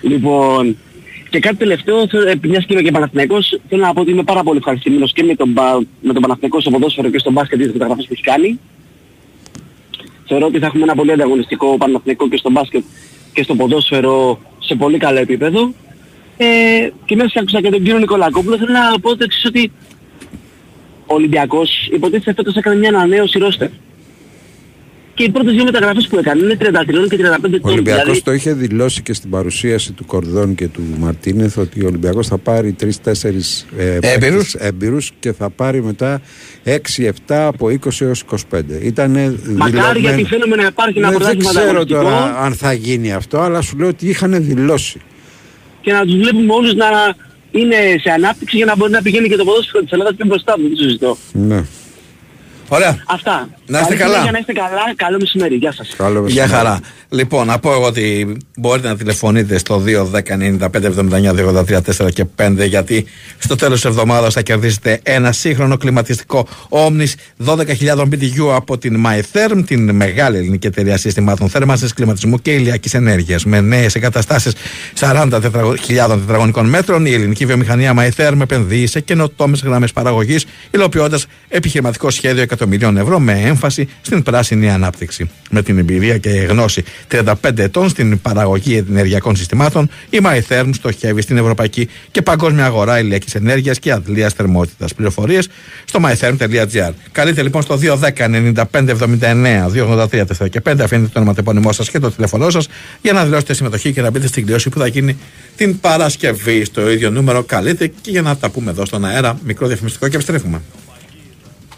Λοιπόν, και κάτι τελευταίο, θέλω- ε, μιας και είμαι και Παναθηναϊκός, θέλω να πω ότι είμαι πάρα πολύ ευχαριστημένος και με τον, Πα- με τον Παναθηναϊκό στο ποδόσφαιρο και στο μπάσκετ τις μεταγραφές που έχει κάνει. Θεωρώ ότι θα έχουμε ένα πολύ ανταγωνιστικό Παναθηναϊκό και στο μπάσκετ και στο ποδόσφαιρο σε πολύ καλό επίπεδο. Ε, και μέσα και άκουσα και τον κύριο Νικολακόπουλο, θέλω να πω το εξής ότι ο Ολυμπιακός υποτίθεται φέτος έκανε μια ανανέωση ρόστερ. Και οι πρώτες δύο μεταγραφές που έκανε είναι 33 και 35 Ο ετών. Ολυμπιακός Δηλαδή, το είχε δηλώσει και στην παρουσίαση του Κορδόν και του Μαρτίνεθ ότι ο Ολυμπιακός θα πάρει τρεις-τέσσερις ε, Έμπειρους. παίκτες έμπειρους και θα πάρει μετά 6-7 από 20 έως 25. Ήτανε μακάρι γιατί θέλουμε να υπάρχει ένα Ναι, δεν πρωτάθλημα ξέρω ανταγωνιστικό τώρα αν θα γίνει αυτό, αλλά σου λέω ότι είχαν δηλώσει. και να τους βλέπουμε όλους να είναι σε ανάπτυξη για να μπορεί να πηγαίνει και το ποδόσφαιρο της Ελλάδας πιο μπροστά, δεν το συζητώ. Ναι. Ωραία. Αυτά. Να είστε Καλή καλά. συνέχεια, Να είστε καλά. Καλό μεσημέρι. Γεια σας. Γεια χαρά. Λοιπόν, να πω εγώ ότι μπορείτε να τηλεφωνείτε στο 2-10-95-79-283-4 και 5 γιατί στο τέλος της εβδομάδας θα κερδίσετε ένα σύγχρονο κλιματιστικό Omnis 12.000 BTU από την MyTherm, την μεγάλη ελληνική εταιρεία συστημάτων θέρμανσης, κλιματισμού και ηλιακής ενέργειας. Με νέες εγκαταστάσεις 40.000 τετραγωνικών μέτρων, η ελληνική βιομηχανία MyTherm επενδύει σε καινοτόμες γραμμές παραγωγής, υλοποιώντας επιχειρηματικό σχέδιο εκατομμυρίων ευρώ με έμφαση στην πράσινη ανάπτυξη. Με την εμπειρία και γνώση 35 ετών στην παραγωγή ενεργειακών συστημάτων, η MyTherm στοχεύει στην ευρωπαϊκή και παγκόσμια αγορά ηλιακής ενέργειας και αντλίας θερμότητας. Πληροφορίες στο mytherm.gr. Καλείτε λοιπόν στο 210-95-79-283 και 5. Αφήνετε το ονοματεπώνυμό σας και το τηλέφωνό σας για να δηλώσετε συμμετοχή και να μπείτε στην κλειώση που θα γίνει την Παρασκευή στο ίδιο νούμερο. Καλείτε και για να τα πούμε εδώ στον αέρα. Μικρό διαφημιστικό και επιστρέφουμε.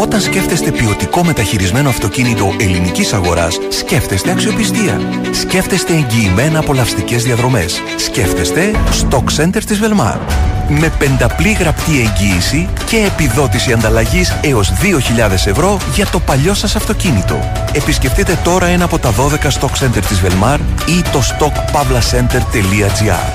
Όταν σκέφτεστε ποιοτικό μεταχειρισμένο αυτοκίνητο ελληνικής αγοράς, σκέφτεστε αξιοπιστία. Σκέφτεστε εγγυημένα απολαυστικές διαδρομές. Σκέφτεστε Stock Center της Velmar. Με πενταπλή γραπτή εγγύηση και επιδότηση ανταλλαγής έως 2.000 ευρώ για το παλιό σας αυτοκίνητο. Επισκεφτείτε τώρα ένα από τα 12 Stock Center της Velmar ή το stockpavlacenter.gr.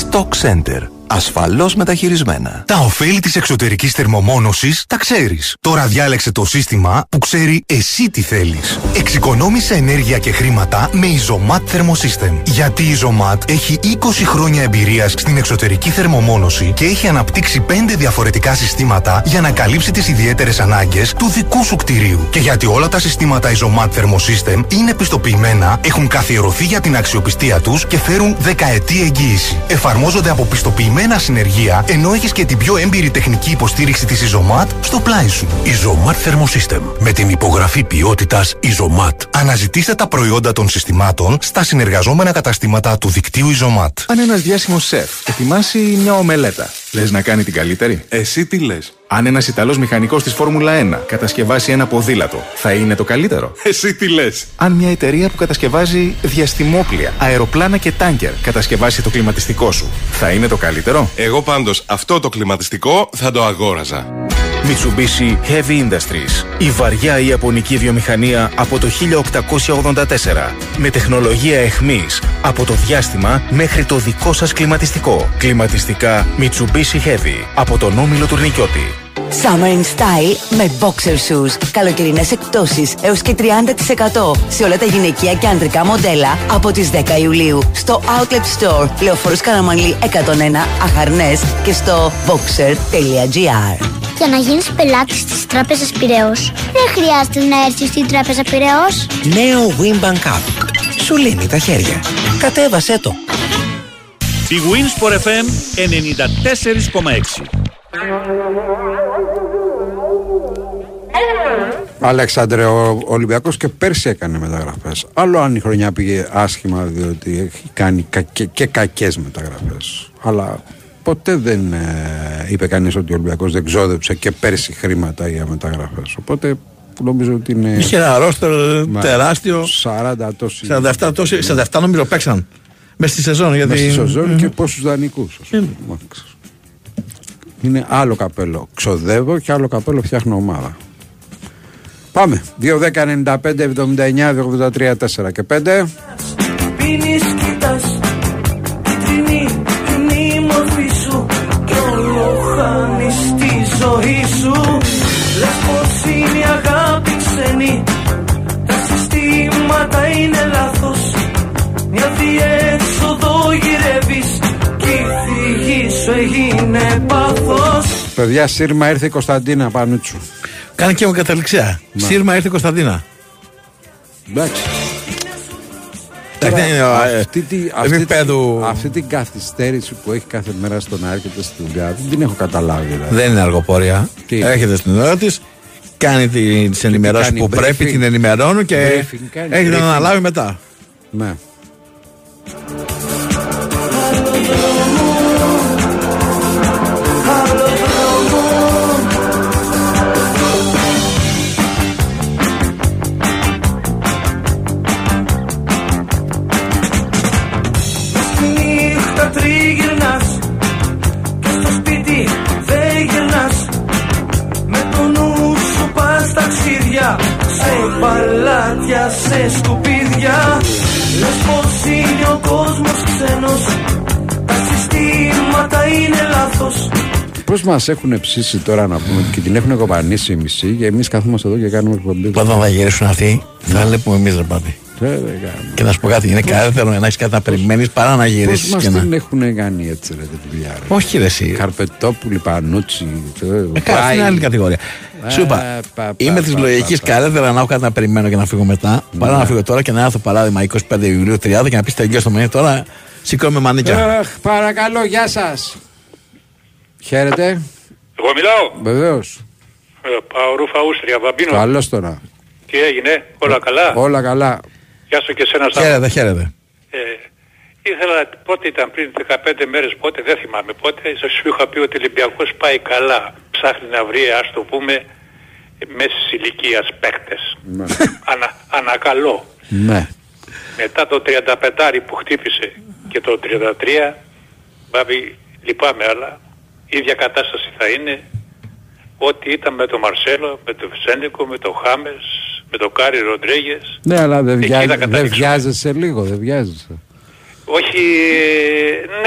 Stock Center. Ασφαλώς μεταχειρισμένα. Τα ωφέλη της εξωτερικής θερμομόνωσης τα ξέρεις. Τώρα διάλεξε το σύστημα που ξέρει εσύ τι θέλεις. Εξοικονόμησε ενέργεια και χρήματα με Isomat Thermosystem. Γιατί η Isomat έχει 20 χρόνια εμπειρίας στην εξωτερική θερμομόνωση και έχει αναπτύξει 5 διαφορετικά συστήματα για να καλύψει τις ιδιαίτερες ανάγκες του δικού σου κτηρίου. Και γιατί όλα τα συστήματα Isomat Thermosystem είναι πιστοποιημένα, έχουν καθιερωθεί για την αξιοπιστία τους και φέρουν δεκαετή εγγύηση. Εφαρμόζονται από πιστοποιημένα συνεργεία, ενώ έχεις και την πιο έμπειρη τεχνική υποστήριξη της Isomat στο πλάι σου. Isomat Thermosystem. Με την υπογραφή ποιότητας Isomat. Αναζητήστε τα προϊόντα των συστημάτων στα συνεργαζόμενα καταστήματα του δικτύου Isomat. Αν ένας διάσημος σεφ ετοιμάσει μια ομελέτα, λες να κάνει την καλύτερη; Εσύ τι λες; Αν ένας Ιταλός μηχανικός της Φόρμουλα 1 κατασκευάσει ένα ποδήλατο, θα είναι το καλύτερο. Εσύ τι λες; Αν μια εταιρεία που κατασκευάζει διαστημόπλια, αεροπλάνα και τάγκερ κατασκευάσει το κλιματιστικό σου, θα είναι το καλύτερο; Εγώ πάντως αυτό το κλιματιστικό θα το αγόραζα. Mitsubishi Heavy Industries. Η βαριά ιαπωνική βιομηχανία από το 1884. Με τεχνολογία εχμής από το διάστημα μέχρι το δικό σας κλιματιστικό. Κλιματιστικά Mitsubishi Heavy από τον Όμιλο Τουρνικιώτη. Summer in Style με boxer shoes. Καλοκαιρινές εκπτώσεις έως και 30% σε όλα τα γυναικεία και ανδρικά μοντέλα από τις 10 Ιουλίου στο Outlet Store Λεωφόρος Καραμανλή 101 Αχαρνές και στο boxer.gr Για να γίνεις πελάτης της τράπεζας Πειραιός, δεν χρειάζεται να έρθεις στην τράπεζα Πειραιός. Νέο Wimbank Cup. Σου λύνει τα χέρια. Κατέβασέ το. Η Winsport FM 94,6 Αλέξανδρε, ο Ολυμπιακός και πέρσι έκανε μεταγραφές. Άλλο αν η χρονιά πήγε άσχημα διότι έχει κάνει κακε, και κακές μεταγραφές. Αλλά ποτέ δεν ε, είπε κανείς ότι ο Ολυμπιακός δεν ξόδεψε και πέρσι χρήματα για μεταγραφές. Οπότε νομίζω ότι είναι... Είχε ένα ρόστερ τεράστιο. 40 τόσοι. 47, τόσοι, 47 νομίζω παίξαν. Μέσα στη σεζόν. Γιατί... Μέσα στη σεζόν και πόσους δανεικούς. ας πούμε. Είναι άλλο καπέλο. Ξοδεύω και άλλο καπέλο φτιάχνω ομάδα. Πάμε. 2, 10, 95, 79, 83, 4 και 5. Πίνεις, κοιτάς Τρινή, είναι η μορφή σου Κι όλο χάνεις τη ζωή σου Λες πως είναι η αγάπη ξένη Τα συστήματα είναι λάθος Μια διέξοδο γυρεύεις Κι η φυγή σου έγινε πάθος Παιδιά, σύρμα ήρθε η Κωνσταντίνα Πανούτσου. Κάνει και εγώ καταληξία. Μα. Σύρμα ήρθε η Κωνσταντίνα. Εντάξει. Εντάξει, δεν είναι, ε, αυτή, τη, αυτή, επίπεδου- αυτή την καθυστέρηση που έχει κάθε μέρα στο να έρχεται στη δουλειά δεν την έχω καταλάβει. Δηλαδή. Δεν είναι αργοπορία. Τι; Έρχεται στην ώρα της, κάνει τις ενημερώσει κάνει που briefing; πρέπει, την ενημερώνουν και Briefing, κάνει έχει να briefing. αναλάβει μετά. Ναι. Παλάτια, σε σκουπίδια Λες πως είναι ο κόσμος ξένος Τα συστήματα είναι λάθος Πώς μας έχουν ψήσει τώρα να πούμε και την έχουν κοπανίσει η μισή και εμείς κάθομαστε εδώ και κάνουμε εκπομπή. Όταν θα γυρίσουν αυτοί, θα βλέπουμε εμείς ρε πάτη. Ε, δεν κάνω. Και να σου πω κάτι, είναι καλύτερο να έχεις κάτι να περιμένεις παρά να Πώς γυρίσει μας και να. την έχουν κάνει έτσι ρε τη δουλειά ρε; Όχι, ρε, εσύ. Καρπετόπουλη, Πανούτσι. Ε, καλά, αυτή είναι άλλη κατηγορία. Σου είπα, Ε, πα, πα, είμαι πα, της πα, λογικής πα, πα. καλύτερα να έχω κάτι να περιμένω και να φύγω μετά, παρά να φύγω τώρα και να έρθω παράδειγμα 25 Ιουλίου 30 και να πεις τελειώ το μήνυμα τώρα σηκώνω με μανίκια. Αχ, παρακαλώ, γεια σας. Χαίρετε. Εγώ μιλάω. Βεβαίως. Ε, πάω Ρούφα Ούστρια, Βαμπίνο. Καλώς τώρα. Τι έγινε, όλα καλά; Όλα καλά. Γεια σου και σένα Σάββα. Χαίρετε, χαίρετε. Ε, ήθελα, πότε ήταν πριν 15 μέρες, πότε, δεν θυμάμαι πότε, σου είχα πει ότι ο Ολυμπιακός πάει καλά. Ψάχνει να βρει, ας το πούμε, μέσης ηλικίας παίκτες. Ναι. Ανα, ανακαλώ. ναι. Μετά το 35 που χτύπησε και το 33, Μπάμπη, λυπάμαι, αλλά η ίδια κατάσταση θα είναι ό,τι ήταν με τον Μαρσέλο, με τον Βρσάλικο, με τον Χάμες, με τον Γκάρι Ροντρίγκες. Ναι, αλλά δεν, Εκεί βιά... θα δεν καταλήξω. βιάζεσαι λίγο, δεν βιάζεσαι. Όχι,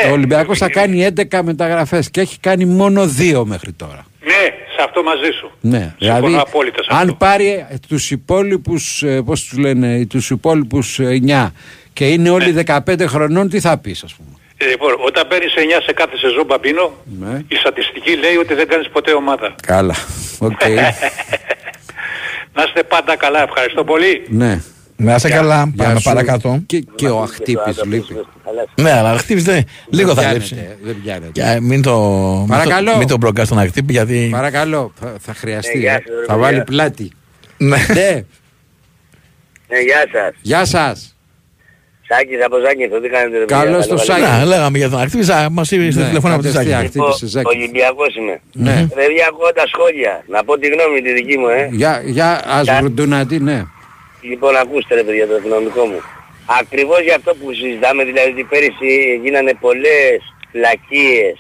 ναι. Ο Ολυμπιακός θα κάνει 11 μεταγραφές και έχει κάνει μόνο δύο μέχρι τώρα. Ναι, σε αυτό μαζί σου. Ναι, Συμφωνώ δηλαδή απόλυτα σε αν αυτό. πάρει ε, τους υπόλοιπους, ε, πώς τους λένε, τους υπόλοιπους 9 και είναι όλοι Ναι. 15 χρονών, τι θα πεις ας πούμε; Ε, Λοιπόν, όταν παίρνεις 9 σε κάθε σεζόν Μπαμπίνο, Ναι. η στατιστική λέει ότι δεν κάνεις ποτέ ομάδα. Καλά, οκ, Να είστε πάντα καλά, ευχαριστώ πολύ. ναι. Να είσαι καλά, Γεια πάμε σου. παρακάτω. Και, και ο Αχτύπης λείπει. Ναι, αλλά χτύπησε λίγο θα πιάνεται, λείψει. Δεν πιάνεται. Και μην το, μην Παρακαλώ. το, μην το μπρογκάς στον ακτύπη γιατί. Παρακαλώ, θα, θα χρειαστεί. Ναι, γεια ε. σας, ρε θα παιδιά. βάλει πλάτη. Ναι. ναι, Ναι, γεια σας. γεια σας. Σάκης από Ζάκηθο, τι κάνετε ρε παιδιά, Καλώς καλό το καλή. Σάκη. Ναι, λέγαμε για τον ακτύπη, μα είπε στο Ναι, τηλεφώνημα από τη κατευθείαν. Ζάκη. Χτύπησε, Λοιπόν, Ζάκη. Ολυμπιακός είμαι. Ναι. Ρε παιδιά, ακούω τα σχόλια. Να πω τη γνώμη τη δική μου, ε. Για, για ας Κα- βρουντουνατή, ναι. Λοιπόν, ακούστε ρε παιδιά το οικονομικό μου. Ακριβώς για αυτό που συζητάμε, δηλαδή ότι πέρυσι γίνανε πολλές φλακίες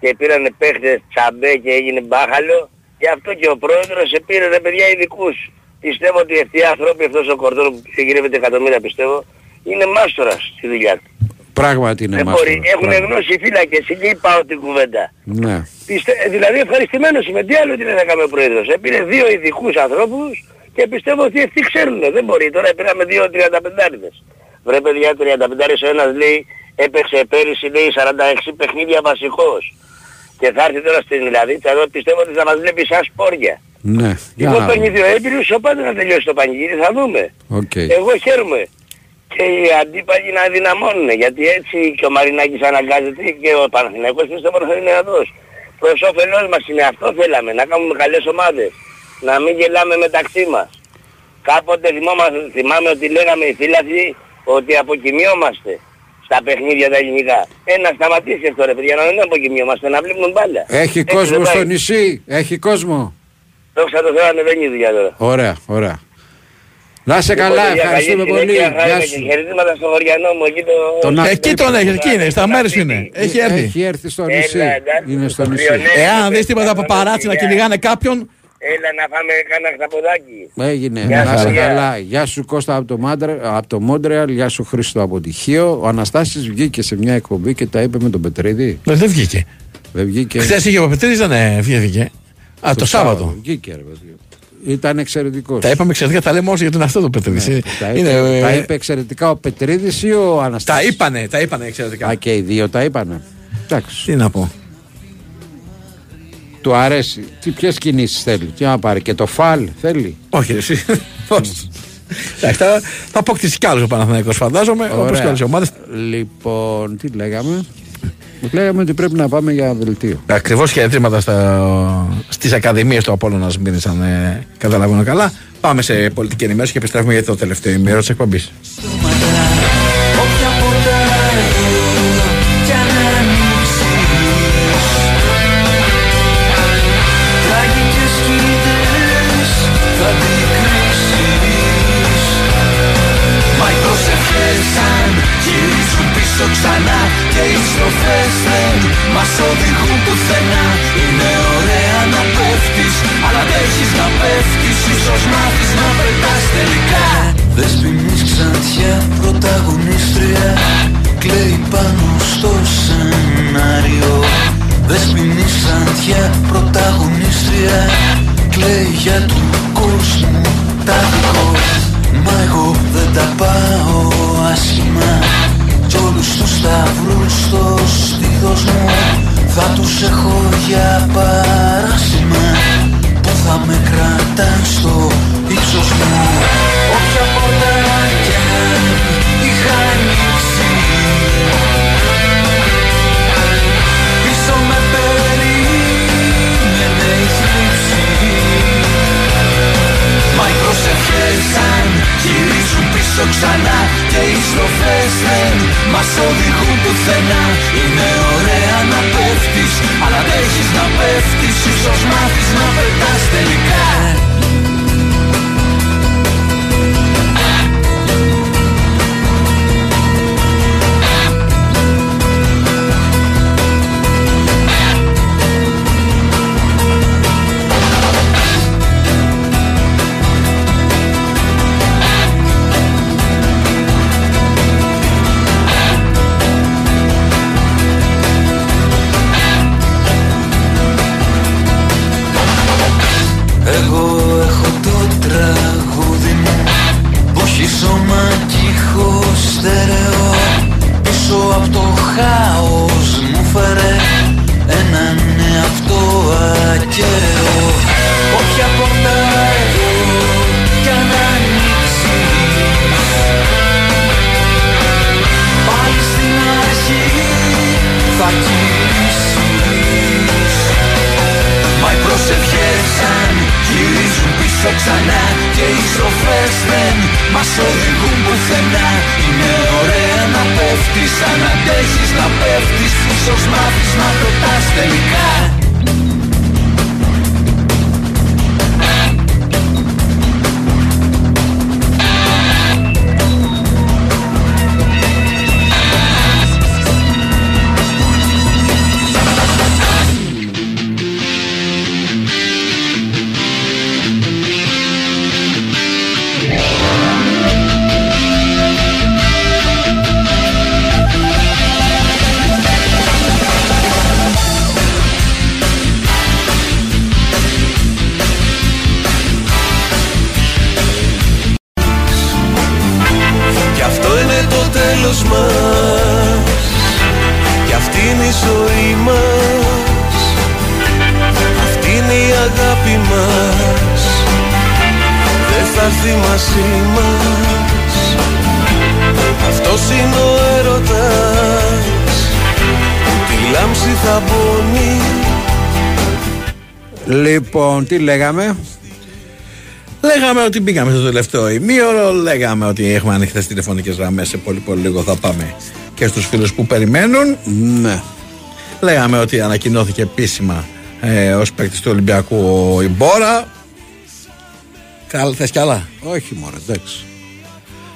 και πήρανε παίχτες τσαμπέ και έγινε μπάχαλο, γι' αυτό και ο πρόεδρος επήρε ρε παιδιά ειδικούς. Πιστεύω ότι αυτοί οι άνθρωποι, αυτός ο κορδόν που γυρεύεται εκατομμύρια πιστεύω, είναι μάστορας στη δουλειά του. Πράγματι είναι Δεν μάστορας, μπορεί, έχουν πράγματι. γνώση οι φύλακες, εκεί πάω την κουβέντα. Ναι. Πιστε... Δηλαδή ευχαριστημένος είμαι. Τι άλλο τι να κάνει ο πρόεδρος. Έπαιρνε δύο ειδικούς ανθρώπους και πιστεύω ότι αυτοί ξέρουν. Δεν μπορεί. Τώρα πήραμε δύο 35 Βρε παιδιά 35 ο ένας λέει έπαιξε πέρυσι λέει 46 παιχνίδια βασικός. Και θα έρθει τώρα στην Ελλαδίτσα εδώ πιστεύω ότι θα μας βλέπει σαν σπόρια. Ναι. Για Λοιπόν να παίρνει δούμε. δύο έμπειρους, οπότε να τελειώσει το πανηγύρι, θα δούμε. Οκ. Εγώ χαίρομαι. Και οι αντίπαλοι να δυναμώνουν, γιατί έτσι και ο Μαρινάκης αναγκάζεται και ο Παναθηναϊκός πιστεύω ότι θα είναι αδός. Προς όφελός μας είναι αυτό θέλαμε, να κάνουμε καλές ομάδες. Να μην γελάμε μεταξύ μας. Κάποτε θυμόμαστε, θυμάμαι ότι λέγαμε οι φίλαθλοι ότι αποκοιμιόμαστε στα παιχνίδια τα ελληνικά. Ε, να σταματήσει αυτό ρε παιδιά, να μην αποκοιμιόμαστε, να βλέπουμε μπάλα. Έχει Έτσι κόσμο δεν πάει. στο νησί, έχει κόσμο. Δόξα τω Θεώ ανεβαίνει η δουλειά τώρα. Ωραία, ωραία. Να σε Λοιπόν, καλά, παιδιά, ευχαριστούμε καλή πολύ. συνέχεια, Γεια χάρηκα σου. και χαιρετήματα στο χωριανό μου, εκεί το... Τον Εκεί τον έχει, εκεί είναι, στα μέρη σου είναι. Έχει έρθει. Έχει έρθει στο νησί. Έλα, εντάξει, Είναι στο το νησί. Λιονέλ. Εάν δεις τίποτα από παράτσι να κυνηγάνε κάποιον, Έλα να φάμε κάνα χταποδάκι. Έγινε. Γεια Να σας, σε γεια. καλά. Γεια σου Κώστα από το, Μάντρε, από το Μόντρεαλ. Γεια σου Χρήστο από Τυχείο. Ο Αναστάσης βγήκε σε μια εκπομπή και τα είπε με τον Πετρίδη. δεν δεν βγήκε. Δεν βγήκε. Χθες είχε ο Πετρίδης, δεν ε, βγήκε. Α, το Σάββατο. Βγήκε ρε παιδί. Ήταν εξαιρετικός. Τα είπαμε εξαιρετικά, τα λέμε όσο για τον αυτό το Πετρίδης. Ναι, Είναι- τα, είναι, είπε, ε, τα είπε εξαιρετικά ο Πετρίδης ή ο Τα Αναστάσης. είπανε, τα είπανε εξαιρετικά. Α, και οι δύο τα είπανε. Εντάξει. Τι να πω. Του αρέσει. Τι ποιες κινήσεις θέλει. Τι να πάρει. Και το φαλ θέλει; Όχι, ρε, εσύ. Πώς. Εντάξει, θα, θα αποκτήσει κι άλλους ο Παναθηναϊκός φαντάζομαι, όπως Ωραία. και άλλες ομάδες. Λοιπόν, τι λέγαμε; Λέγαμε ότι πρέπει να πάμε για δελτίο. Ακριβώς χαιρετήματα στις ακαδημίες του Απόλλωνα Σμύρνη, αν ε, καταλαβαίνω καλά. Πάμε σε πολιτική ενημέρωση και επιστρέφουμε για το τελευταίο ημέρο της εκπομπής. Μας οδηγούν πουθενά Είναι ωραία να πέφτεις αλλά δεν έχεις να πέφτεις Ίσως μάθεις να πετάς τελικά. Δεσποινής ξαντιά πρωταγωνίστρια Κλαίει πάνω στο σενάριο. Δεσποινής ξαντιά πρωταγωνίστρια Κλαίει για του κόσμου τα δικό. Μα εγώ δεν τα πάω άσχημα Κι όλους τους σταυρούς στο στήθος μου. Θα τους έχω για παράσημα Που θα με κρατάν στο ύψος μου. Όποια πόρτα κι αν πίσω ξανά Και οι στροφές δεν μας οδηγούν πουθενά. Είναι ωραία να πέφτεις Αλλά αντέχεις να πέφτεις. Ίσως μάθεις να πετάς τελικά μαζί μας Αυτός είναι ο έρωτας Τη λάμψη θα πονεί Λοιπόν, τι λέγαμε; Λέγαμε ότι μπήκαμε στο τελευταίο ημίωρο, λέγαμε ότι έχουμε ανοιχτές τηλεφωνικές γραμμές. Σε πολύ πολύ λίγο θα πάμε και στους φίλους που περιμένουν. Ναι. Λέγαμε ότι ανακοινώθηκε επίσημα ε, ως παίκτης του Ολυμπιακού ο Ιμπόρα. Καλά, θες κι άλλα; Όχι μόνο, εντάξει.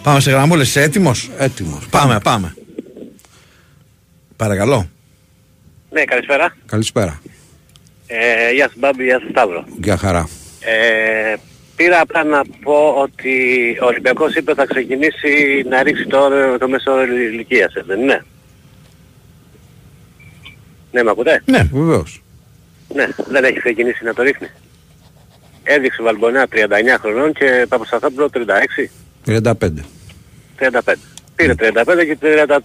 Πάμε σε γραμμούλες, είσαι έτοιμος; Έτοιμος. Πάμε, πάμε. Παρακαλώ. Ναι, καλησπέρα. Καλησπέρα. Ε, γεια σας Μπάμπη, γεια σας Σταύρο. Για χαρά. Ε, πήρα απλά να πω ότι ο Ολυμπιακός είπε θα ξεκινήσει να ρίξει το, όριο- το μέσο όριο ηλικίας, ε, δεν είναι; Ναι, με ακούτε; Ναι, βεβαίως. Ναι, δεν έχει ξεκινήσει να το ρίχνει. Έδειξε Βαλμπονέα 39 χρονών και Παπασταθόπουλο 36. 35. 35. Πήρε 35 και 33.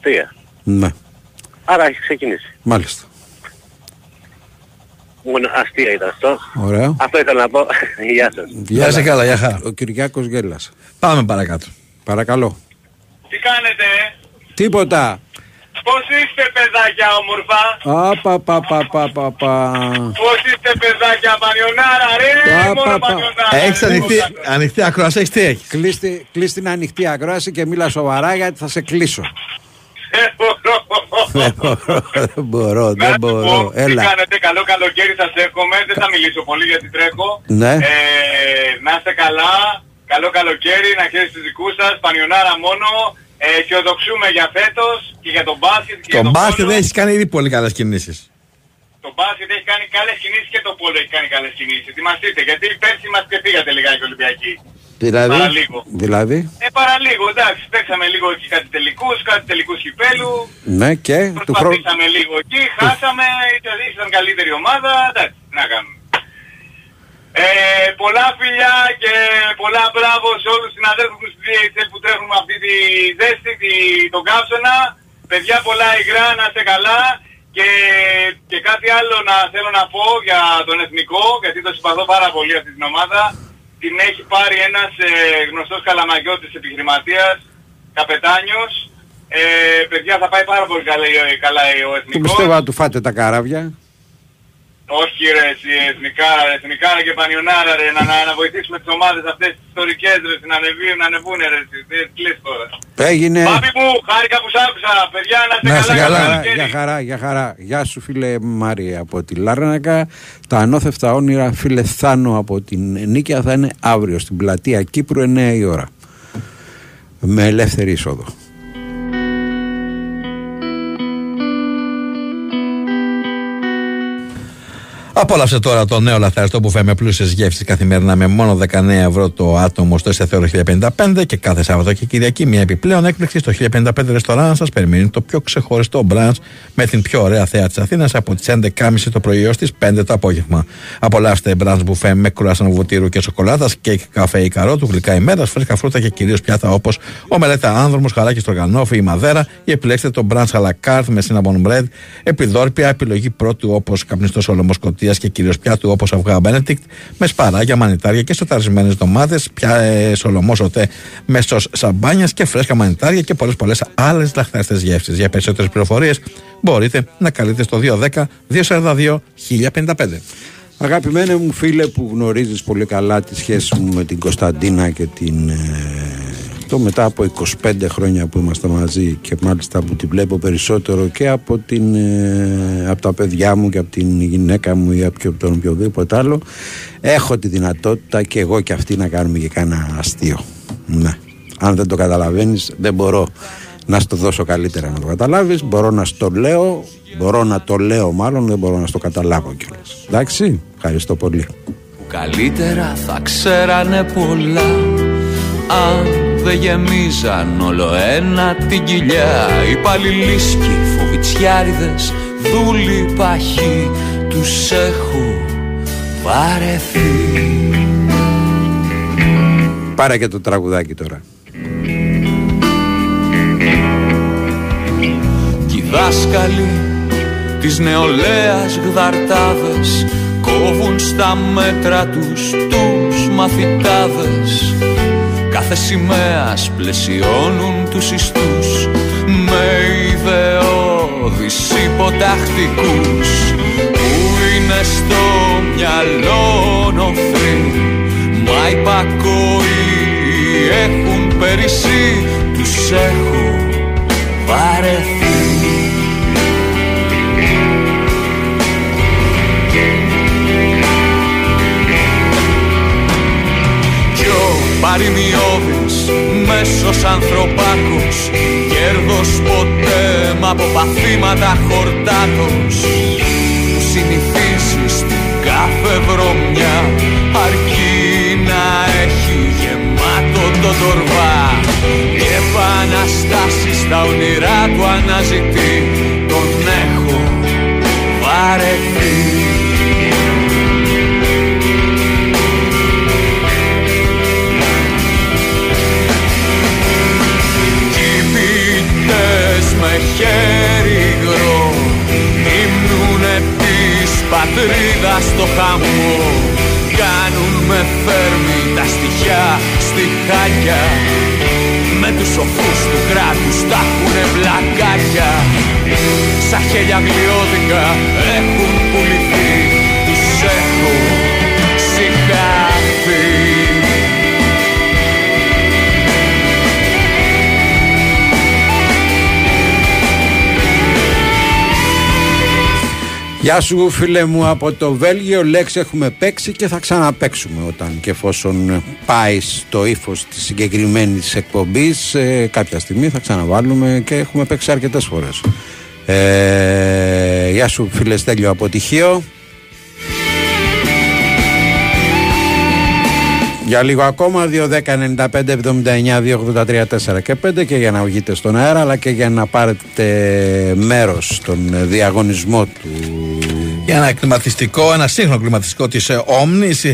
Ναι, Άρα έχει ξεκινήσει. μάλιστα. Μόνο αστεία ήταν αυτό. Ωραία. Αυτό ήθελα να πω. Γεια σας. Γεια σε καλά, γεια χαρά. Ο Κυριάκος γέλασε. Πάμε παρακάτω. Παρακαλώ. Τι κάνετε, ε; Τίποτα. Πώς είστε παιδάκια όμορφα, Απα, πα, πα, πα, πα, πα. πώς είστε παιδάκια πανιονάρα, ρε, Πα, μόνο πα, πα. πανιονάρα. Έχεις ανοιχτή, ανοιχτή ακρόαση, έχεις τι έχεις; Κλείστη, κλείστη την ανοιχτή ακρόαση και μίλα σοβαρά γιατί θα σε κλείσω. δεν μπορώ, δεν μπορώ, δεν μπορώ. Τι Έλα. κάνετε, καλό καλοκαίρι σας εύχομαι, δεν θα μιλήσω πολύ γιατί τρέχω. Ναι. Ε, να είστε καλά, καλό καλοκαίρι, να χαίρετε τους δικούς σας, πανιονάρα μόνο. Ε, αισιοδοξούμε για φέτος και για τον μπάσκετ και Το για τον μπάσκετ πόλο. δεν έχει κάνει ήδη πολύ καλές κινήσεις. Το μπάσκετ έχει κάνει καλές κινήσεις και το πόλο έχει κάνει καλές κινήσεις. Ετοιμαστείτε, γιατί πέρσι μας ξεφύγατε λιγάκι Ολυμπιακοί. Δηλαδή, Παραλίγο. δηλαδή, Ε, παραλίγο, εντάξει, παίξαμε λίγο εκεί κάτι τελικούς, κάτι τελικούς κυπέλου. ναι και του χρόνου. Προσπαθήσαμε λίγο εκεί, χάσαμε, ήταν, ήταν καλύτερη ομάδα, εντάξει, τι να κάνουμε. Ε, πολλά φιλιά και πολλά μπράβο σε όλους τους συναδέλφους μου στη DHL που τρέχουν με αυτή τη ζέστη, τη, τον καύσωνα. Παιδιά πολλά υγρά, να είστε καλά. Και, και κάτι άλλο να θέλω να πω για τον εθνικό, γιατί το συμπαθώ πάρα πολύ αυτή την ομάδα. Την έχει πάρει ένας ε, γνωστός καλαμαγιώτης επιχειρηματίας, καπετάνιος. Ε, παιδιά θα πάει πάρα πολύ καλά, καλά ο Του εθνικός. πιστεύω να του φάτε τα καράβια. Όχι ρε, εσύ, εθνικά, εθνικά και πανιονάρα ρε, να, να, να βοηθήσουμε τις ομάδες αυτές τις ιστορικές ρε, να ανεβούν, να ανεβούν ρε, εσύ, τι κλείσει τώρα. Έγινε. Πάπη μου, χάρηκα που σ' άκουσα, παιδιά, να είστε Να είστε καλά. καλά. καλοκαίρι. Για χαρά, για χαρά. Γεια σου φίλε Μάρια από τη Λάρνακα. Τα ανώθευτα όνειρα φίλε Θάνο από την Νίκαια θα είναι αύριο στην πλατεία Κύπρου 9 η ώρα. Με ελεύθερη είσοδο. Απόλαυσε τώρα το νέο λαθαριστό που με πλούσιες γεύσεις καθημερινά με μόνο 19 ευρώ το άτομο στο εστιατόριο 1055 και κάθε Σάββατο και Κυριακή μια επιπλέον έκπληξη στο 1055 ρεστοράν σας περιμένει το πιο ξεχωριστό μπραντς με την πιο ωραία θέα της Αθήνας από τις 11.30 το πρωί έως τις 5 το απόγευμα. Απολαύστε μπραντς μπουφέ με κουράσαν βουτύρου και σοκολάτας, κέικ, καφέ ή καρότου, γλυκά ημέρα, φρέσκα φρούτα και κυρίως πιάτα όπως ο μελέτα άνδρομος, χαράκι στρογγανόφι ή μαδέρα ή επιλέξτε το μπραντς à la carte με cinnamon bread, επιδόρπια, επιλογή πρώτου όπως καπνιστός ολομό κοτία και κυρίως πιάτου όπως αυγά Benedict με σπαράγια, μανιτάρια και σοταρισμένε ντομάτε, πια ε, σολομός σωτέ με σως σαμπάνιας και φρέσκα μανιτάρια και πολλές πολλές άλλες λαχτάριστε γεύσεις. Για περισσότερες πληροφορίες μπορείτε να καλείτε στο 210 242 1055. Αγαπημένε μου φίλε που γνωρίζεις πολύ καλά τη σχέση μου με την Κωνσταντίνα και την... ε, το μετά από 25 χρόνια που είμαστε μαζί και μάλιστα που τη βλέπω περισσότερο και από, την, ε, από τα παιδιά μου και από την γυναίκα μου ή από τον οποιοδήποτε άλλο έχω τη δυνατότητα και εγώ και αυτή να κάνουμε και κάνα αστείο. Ναι. Αν δεν το καταλαβαίνεις δεν μπορώ να στο δώσω καλύτερα να το καταλάβεις μπορώ να στο λέω μπορώ να το λέω μάλλον δεν μπορώ να στο καταλάβω κιόλας εντάξει ευχαριστώ πολύ που καλύτερα θα ξέρανε πολλά αν δεν γεμίζαν όλο ένα την κοιλιά. Οι παλιλίσκοι, φοβιτσιάριδες, δούλοι παχοί τους έχω βαρεθεί. Πάρε και το τραγουδάκι τώρα. Κι οι δάσκαλοι της νεολαίας γδαρτάδες κόβουν στα μέτρα τους τους μαθητάδες κάθε σημαίας πλαισιώνουν τους ιστούς με ιδεώδεις υποτακτικούς που είναι στο μυαλό νοθροί. Μα υπακόοι έχουν περισσεί τους έχω βαρεθεί ο παρημιώδης μέσος ανθρωπάκος κέρδος ποτέ μ' από παθήματα χορτάτος. Που συνηθίζεις στην κάθε βρωμιά αρκεί να έχει γεμάτο το τορβά. Και επαναστάσεις στα όνειρά του αναζητεί τον έχω βαρεθεί χέρι υγρό Υμνούνε της πατρίδας το χαμό. Κάνουν με φέρμη τα στοιχιά στη χάκια Με τους σοφούς του κράτους τα έχουνε πλακάκια Σαν χέλια γλιώδικα έχουν πουληθεί Γεια σου φίλε μου από το Βέλγιο. Λέξ έχουμε παίξει και θα ξαναπαίξουμε όταν και εφόσον πάει στο ύφος της συγκεκριμένης εκπομπής ε, κάποια στιγμή θα ξαναβάλουμε και έχουμε παίξει αρκετές φορές. Ε, Γεια σου φίλε Στέλιο από Τυχείο. Για λίγο ακόμα 2-10-95-79-283-4 και 5 και για να βγείτε στον αέρα αλλά και για να πάρετε μέρος στον διαγωνισμό του Για ένα κλιματιστικό, ένα σύγχρονο κλιματιστικό της Omnis,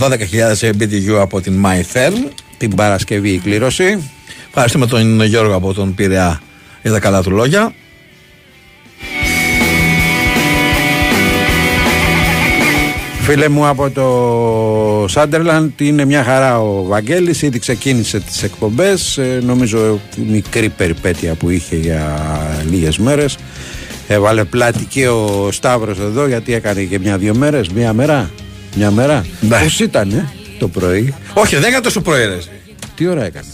12.000 BTU από την MyTherm την Παρασκευή η κλήρωση. Ευχαριστούμε τον Γιώργο από τον Πειραιά για τα καλά του λόγια. Φίλε μου από το Σάντερλαντ είναι μια χαρά ο Βαγγέλης ήδη ξεκίνησε τις εκπομπές ε, νομίζω μικρή περιπέτεια που είχε για λίγες μέρες έβαλε πλάτη και ο Σταύρος εδώ γιατί έκανε και μια-δυο μέρες μια μέρα μια μέρα Ναι. Πώς ήταν ε, το πρωί; Όχι, δεν έκανε τόσο πρωί, ρε. Τι ώρα έκανε;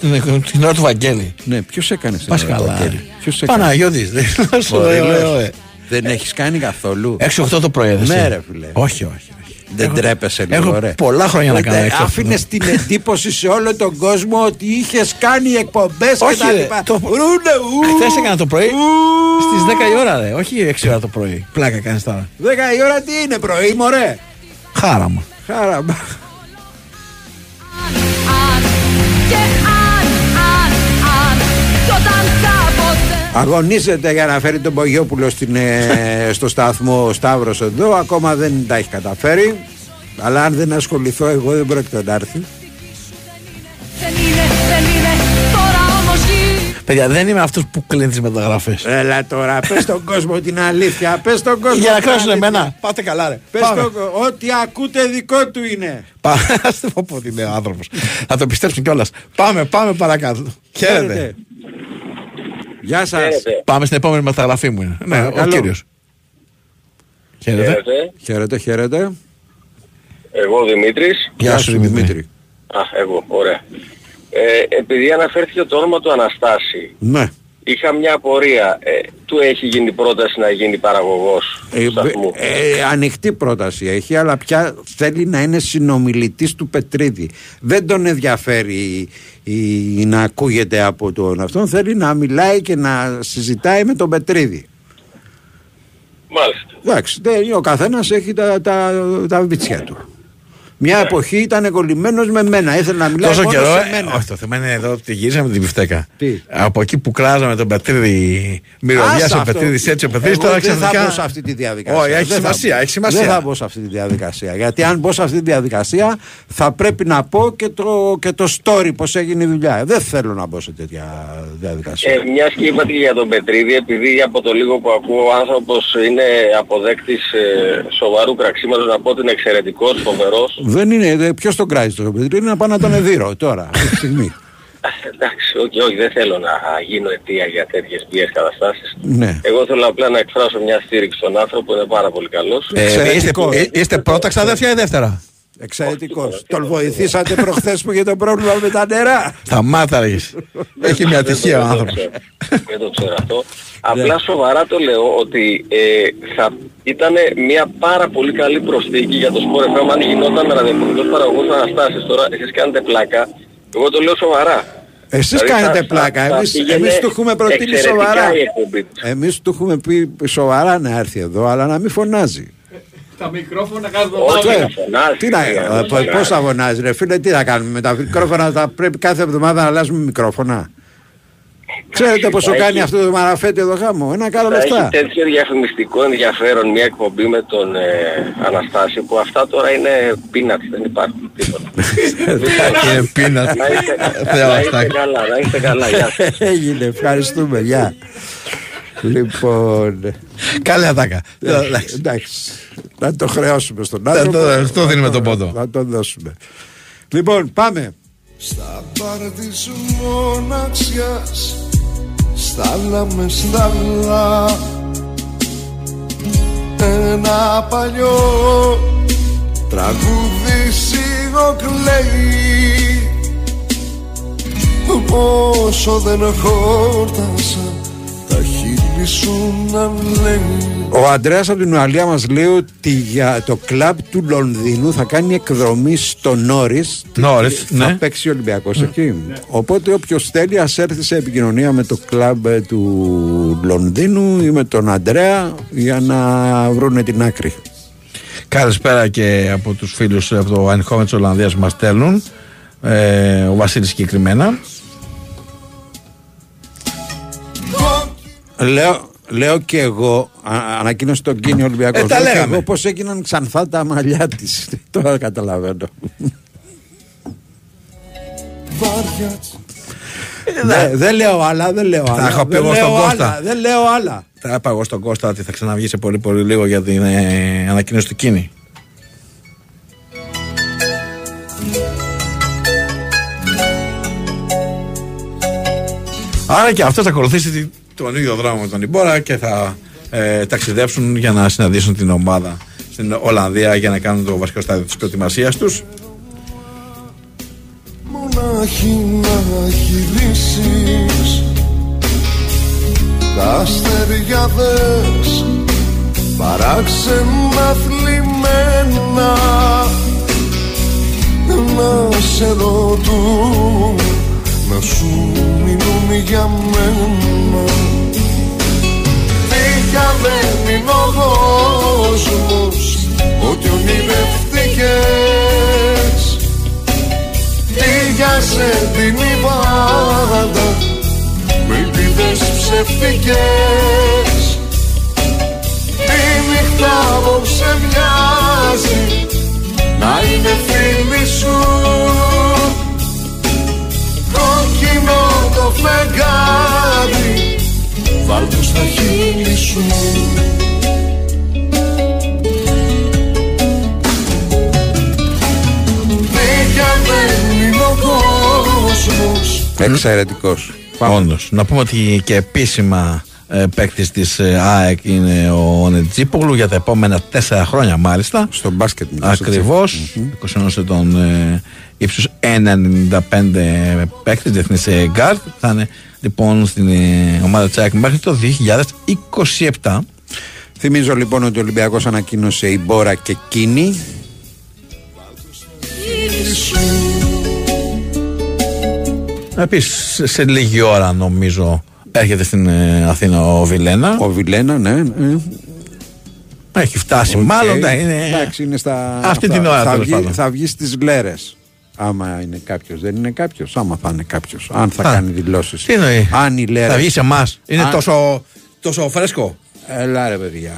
Την, την ώρα του Βαγγέλη. Ναι, ποιος έκανε στην Πας ώρα του καλά. Βαγγέλη; Ποιος έκανε; Παναγιώτης. δεν- Ωραία, Ωε, λες. ωε. Δεν έχεις κάνει καθόλου; 6-8 το πρωί, δεν Ναι εσύ. ρε φίλε Όχι, όχι. Δεν Έχω- τρέπεσαι λίγο, έχω ρε. πολλά χρόνια να κάνω έξω. Άφηνες την εντύπωση σε όλο τον κόσμο ότι είχες κάνει εκπομπές και Όχι, τα ρε, λοιπά. το- Ρούνε, ου, Χθες έκανα το πρωί στις 10 η ώρα, ρε. Όχι 6 ώρα το πρωί. Πλάκα κάνεις τώρα. 10 η ώρα τι είναι πρωί, μωρέ; Χάραμα. Χάραμα. Αγωνίζεται για να φέρει τον Πογιόπουλο στην, ε, στο σταθμό ο Σταύρος εδώ. Ακόμα δεν τα έχει καταφέρει. Αλλά αν δεν ασχοληθώ εγώ δεν πρόκειται να έρθει. Παιδιά, δεν είμαι αυτός που κλείνει τις μεταγραφές. Έλα τώρα, πες στον κόσμο την αλήθεια. Πες στον κόσμο Για να την κράσουν αλήθεια. εμένα. Πάτε καλά, ρε. Πες Πάμε. στον κο- ό,τι ακούτε δικό του είναι. Πάμε. Ας το πω πω ότι είναι ο άνθρωπος. Θα το πιστέψουν κιόλας. Πάμε, πάμε παρακάτω. Χαίρετε. Γεια σας. Πάμε στην επόμενη μεταγραφή μου. Είναι. Ναι, ο Παρακαλώ. κύριος. Χαίρετε. Χαίρετε, χαίρετε. Εγώ Δημήτρης. Γεια σου, Δημήτρη. Α, εγώ, ωραία. Ε, επειδή αναφέρθηκε το όνομα του Αναστάση, Ναι. Είχα μια απορία. Ε, του έχει γίνει πρόταση να γίνει παραγωγός Ε, του σταθμού; ε, ανοιχτή πρόταση έχει, αλλά πια θέλει να είναι συνομιλητής του Πετρίδη. Δεν τον ενδιαφέρει η, η- να ακούγεται από τον αυτόν, θέλει να μιλάει και να συζητάει με τον Πετρίδη. Μάλιστα. Εντάξει, δεν, ο καθένας έχει τα, τα, τα βίτσια του. Μια εποχή ήταν κολλημένος με μένα. Ήθελε να μιλάει Τόσο μόνος καιρό. σε ε, μένα. Όχι, το θέμα είναι εδώ ότι γυρίσαμε την πιφτέκα. Τι; Από εκεί που κράζαμε τον Πατρίδη, μυρωδιά Άσε ο αυτό. Πατρίδη έτσι, ο Πατρίδη Εγώ τώρα Δεν θα ξαφνικά. μπω σε αυτή τη διαδικασία. Όχι, έχει Δεν θα σημασία, μπω. έχει σημασία. Δεν θα μπω σε αυτή τη διαδικασία. Γιατί αν μπω σε αυτή τη διαδικασία θα πρέπει να πω και το, και το story πώς έγινε η δουλειά. Δεν θέλω να μπω σε τέτοια διαδικασία. Ε, μιας και είπατε και για τον Πετρίδη, επειδή από το λίγο που ακούω ο άνθρωπος είναι αποδέκτης ε, σοβαρού πραξίματος, να πω ότι είναι εξαιρετικός, φοβερός. Δεν είναι, ποιος τον κράζει το παιδί, είναι να πάω να τον εδείρω τώρα, αυτή τη στιγμή. Εντάξει, όχι, όχι, δεν θέλω να γίνω αιτία για τέτοιες βίες καταστάσεις. ναι. Εγώ θέλω απλά να εκφράσω μια στήριξη στον άνθρωπο, είναι πάρα πολύ καλός. Ε, είστε, ε, είστε πρώτα ξαδέρφια ή δεύτερα; Εξαιρετικός. Τον βοηθήσατε προχθές που είχε το πρόβλημα με τα νερά. Σταμάτα ρε. Έχει μια τυχαία ο Δεν το άνθρωπος. ξέρω. Δεν το ξέρω αυτό. Απλά σοβαρά το λέω ότι ε, θα ήταν μια πάρα πολύ καλή προσθήκη για το Sport FM αν γινόταν με ραδιοφωνικός παραγωγός Αναστάσεις. Τώρα εσείς κάνετε πλάκα. Εγώ το λέω σοβαρά. Εσείς Δηλαδή, κάνετε θα- πλάκα. θα- θα Εμείς, πήγαινε εμείς του έχουμε προτείνει εξαιρετικά σοβαρά. η εκπομπή του. Εμείς του έχουμε πει σοβαρά να έρθει εδώ, αλλά να μην φωνάζει. Τα μικρόφωνα κάθε Όχι, Ε, να φωνάζει. Τι να, να ε, φωνάζει. πώς θα φωνάζει ρε φίλε, τι θα κάνουμε με τα μικρόφωνα, θα πρέπει κάθε εβδομάδα να αλλάζουμε μικρόφωνα. Ξέρετε πόσο θα κάνει έχει- αυτό το μαραφέτη εδώ γάμο, ένα κάρο Θα λεφτά. έχει τέτοιο διαφημιστικό ενδιαφέρον μια εκπομπή με τον ε, Αναστάση που αυτά τώρα είναι peanuts, δεν υπάρχουν τίποτα. Είναι πείνα. Να είστε, Θεό, να είστε αυτά. καλά, να είστε καλά. Γεια σας. Έγινε, ευχαριστούμε, γεια. Λοιπόν, Καλή ατάκα. ε, εντάξει, να το χρεώσουμε στον Θα άνθρωπο. το- Αυτό δίνουμε τον πόντο. Να το δώσουμε. Λοιπόν, πάμε. Στα μπαρ της μοναξιάς Στάλα μες στάλα Ένα παλιό τραγούδι σιγοκλαίει Πόσο δεν χόρτασα Ο Αντρέας από την Ουαλία μας λέει ότι για το κλαμπ του Λονδίνου θα κάνει εκδρομή στο Νόρις. Νόρις, Θα ναι. παίξει ο Ολυμπιακός εκεί. Οπότε όποιος θέλει, ας έρθει σε επικοινωνία με το κλαμπ ε, του Λονδίνου ή με τον Αντρέα για να βρούνε την άκρη. Καλησπέρα και από τους φίλους από το ανοιχόμενο της Ολλανδίας που μας στέλνουν. Ε, ο Βασίλης συγκεκριμένα. Λέω, λέω και εγώ, α, ανακοίνωσε τον Κίνη Ολυμπιακός. Ε, τα λέω και λέγαμε. εγώ πώς έγιναν ξανθά τα μαλλιά της. Τώρα καταλαβαίνω. Δεν δεν λέω άλλα, δεν λέω άλλα. Θα έχω πει Δεν εγώ λέω στον άλλα, Κώστα. Δεν λέω άλλα. Θα είπα εγώ στον Κώστα ότι θα ξαναβγεί σε πολύ πολύ λίγο για την ε, ανακοίνωση του Κίνη. Άρα και αυτό θα ακολουθήσει τη- τον ίδιο δρόμο με τον Ιμπόρα και θα ε, ταξιδέψουν για να συναντήσουν την ομάδα στην Ολλανδία για να κάνουν το βασικό στάδιο της προετοιμασίας τους. μονάχη να χυλήσεις Τα αστέρια δες. Παράξενα θλιμμένα Να σε ρωτούν να σου μιλούν για μένα. Τι κι αν δεν είναι ο κόσμος Ότι ονειρευτήκες Πήγιασε την πάντα με ελπίδες ψευτικές Τη νύχτα απόψε μοιάζει να είναι φίλη σου Κόκκινο το φεγγάρι βάλ' το στα χείλη σου Δίκαια δεν είναι ο κόσμος Εξαιρετικός. Όντως. Να πούμε ότι και επίσημα ε, παίκτης της ε, ΑΕΚ είναι ο Νετζίπογλου για τα επόμενα τέσσερα χρόνια μάλιστα. Στο μπάσκετ. Ακριβώς. 21 ετών ε, ύψους 1,95 παίκτης, διεθνής ε, γκαρντ. Θα είναι λοιπόν στην ε, ομάδα της ΑΕΚ μέχρι το 2027. Θυμίζω λοιπόν ότι ο Ολυμπιακός ανακοίνωσε η Μπόρα και Κίνη. Επίση, σε λίγη ώρα νομίζω έρχεται στην ε, Αθήνα ο Βιλένα. Ο Βιλένα, ναι. ναι. Έχει φτάσει, Οκ. μάλλον. ναι, είναι... Εντάξει, είναι στα. Αυτή την ώρα, Θα τέλος βγει, πάντων. θα βγει στις γλέρε. Άμα είναι κάποιος. Δεν είναι κάποιος. Άμα θα είναι κάποιος. Αν θα Α, κάνει δηλώσεις. τι εννοεί; Αν η λέρε. Θα βγει σε εμάς. Είναι Αν- τόσο, τόσο φρέσκο. Έλα ρε παιδιά.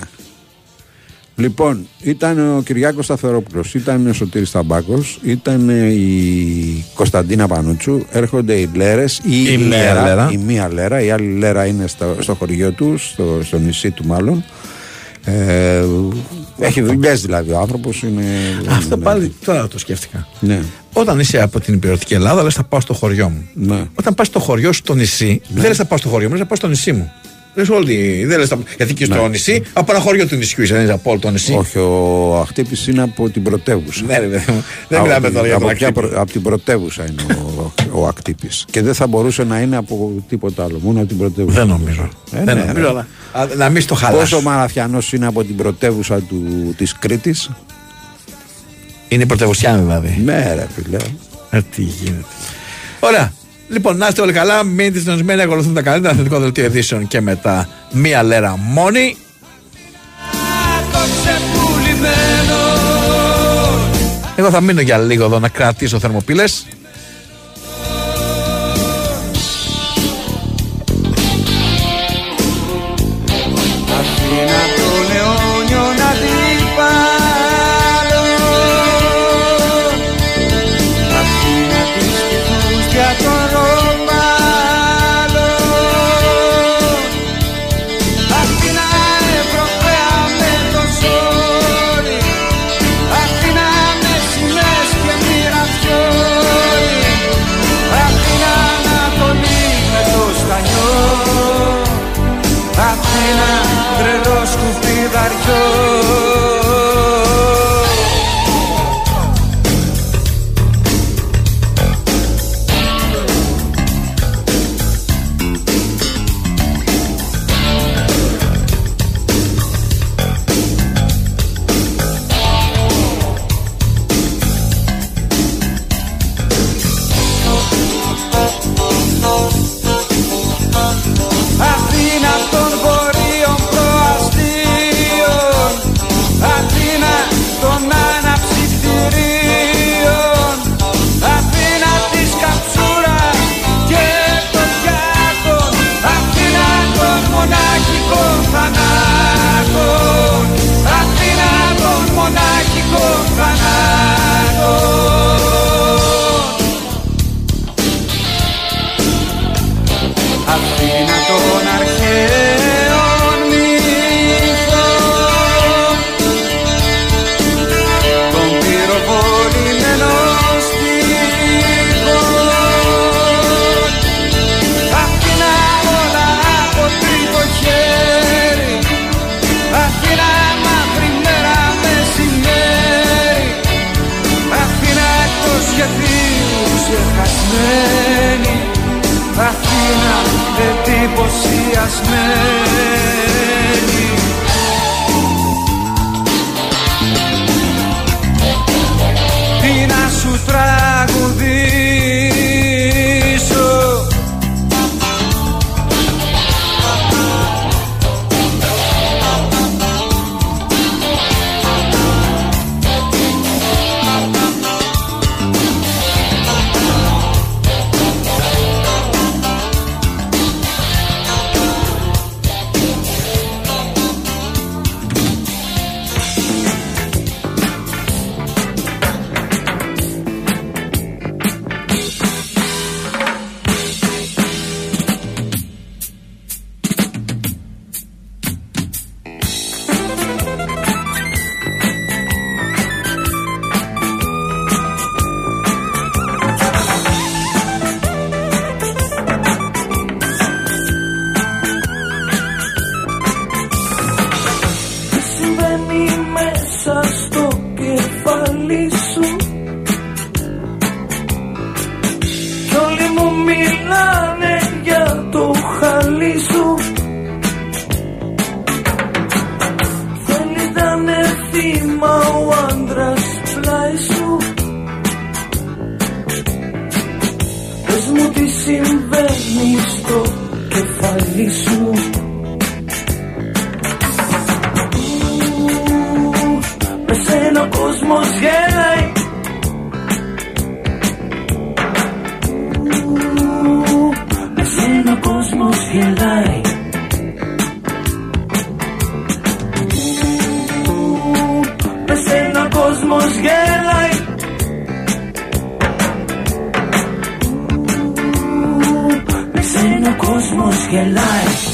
Λοιπόν, ήταν ο Κυριάκος Σταθερόπουλος, ήταν ο Σωτήρης Ταμπάκος, ήταν η Κωνσταντίνα Πανούτσου, έρχονται οι Λέρες, η, Η μία λέρα. η μία Λέρα, η άλλη Λέρα είναι στο, στο χωριό του, στο, στο νησί του μάλλον. Ε, έχει δουλειέ δηλαδή ο άνθρωπος είναι... Αυτό είναι- πάλι τώρα το σκέφτηκα. Ναι. Όταν είσαι από την υπηρετική Ελλάδα, λες θα πάω στο χωριό μου. Ναι. Όταν πας στο χωριό σου στο νησί, δεν λες θα πάω στο χωριό μου, λες θα πάω στο νησί μου. Λες όλοι, δεν λες θα... Γιατί και στο Ναι. νησί, από ένα χωριό του νησιού είσαι, δεν είσαι από όλο το νησί. Όχι, ο Αχτύπης είναι από την πρωτεύουσα. Ναι, ρε, παιδί μου. δεν Από μιλάμε την- τώρα για από τον ποια Ακτύπη. προ- Από την πρωτεύουσα είναι ο, ο Ακτύπης. Και δεν θα μπορούσε να είναι από τίποτα άλλο, μόνο από την πρωτεύουσα. Δεν νομίζω. Ε, δεν ναι, νομίζω, ρε. αλλά- α, να μην στο χαλάσω. Πόσο Μαραθιανός είναι από την πρωτεύουσα του, της Κρήτης; Είναι πρωτευουσιάνη δηλαδή. Ναι ρε φίλε. Ε, τι γίνεται. Ωραία. Λοιπόν, να είστε όλοι καλά. Μείνετε συντονισμένοι, ακολουθούν τα καλύτερα αθλητικό δελτίο ειδήσεων και μετά μία λέρα μόνη. Το ξεπουλημένο Εγώ θα μείνω για λίγο εδώ να κρατήσω θερμοπύλες. Yeah. Fatima wanders flies through. Es mutisím ve místo, que falí su. Uh, Meseno kosmos uh, helaj Meseno kosmos helaj get life.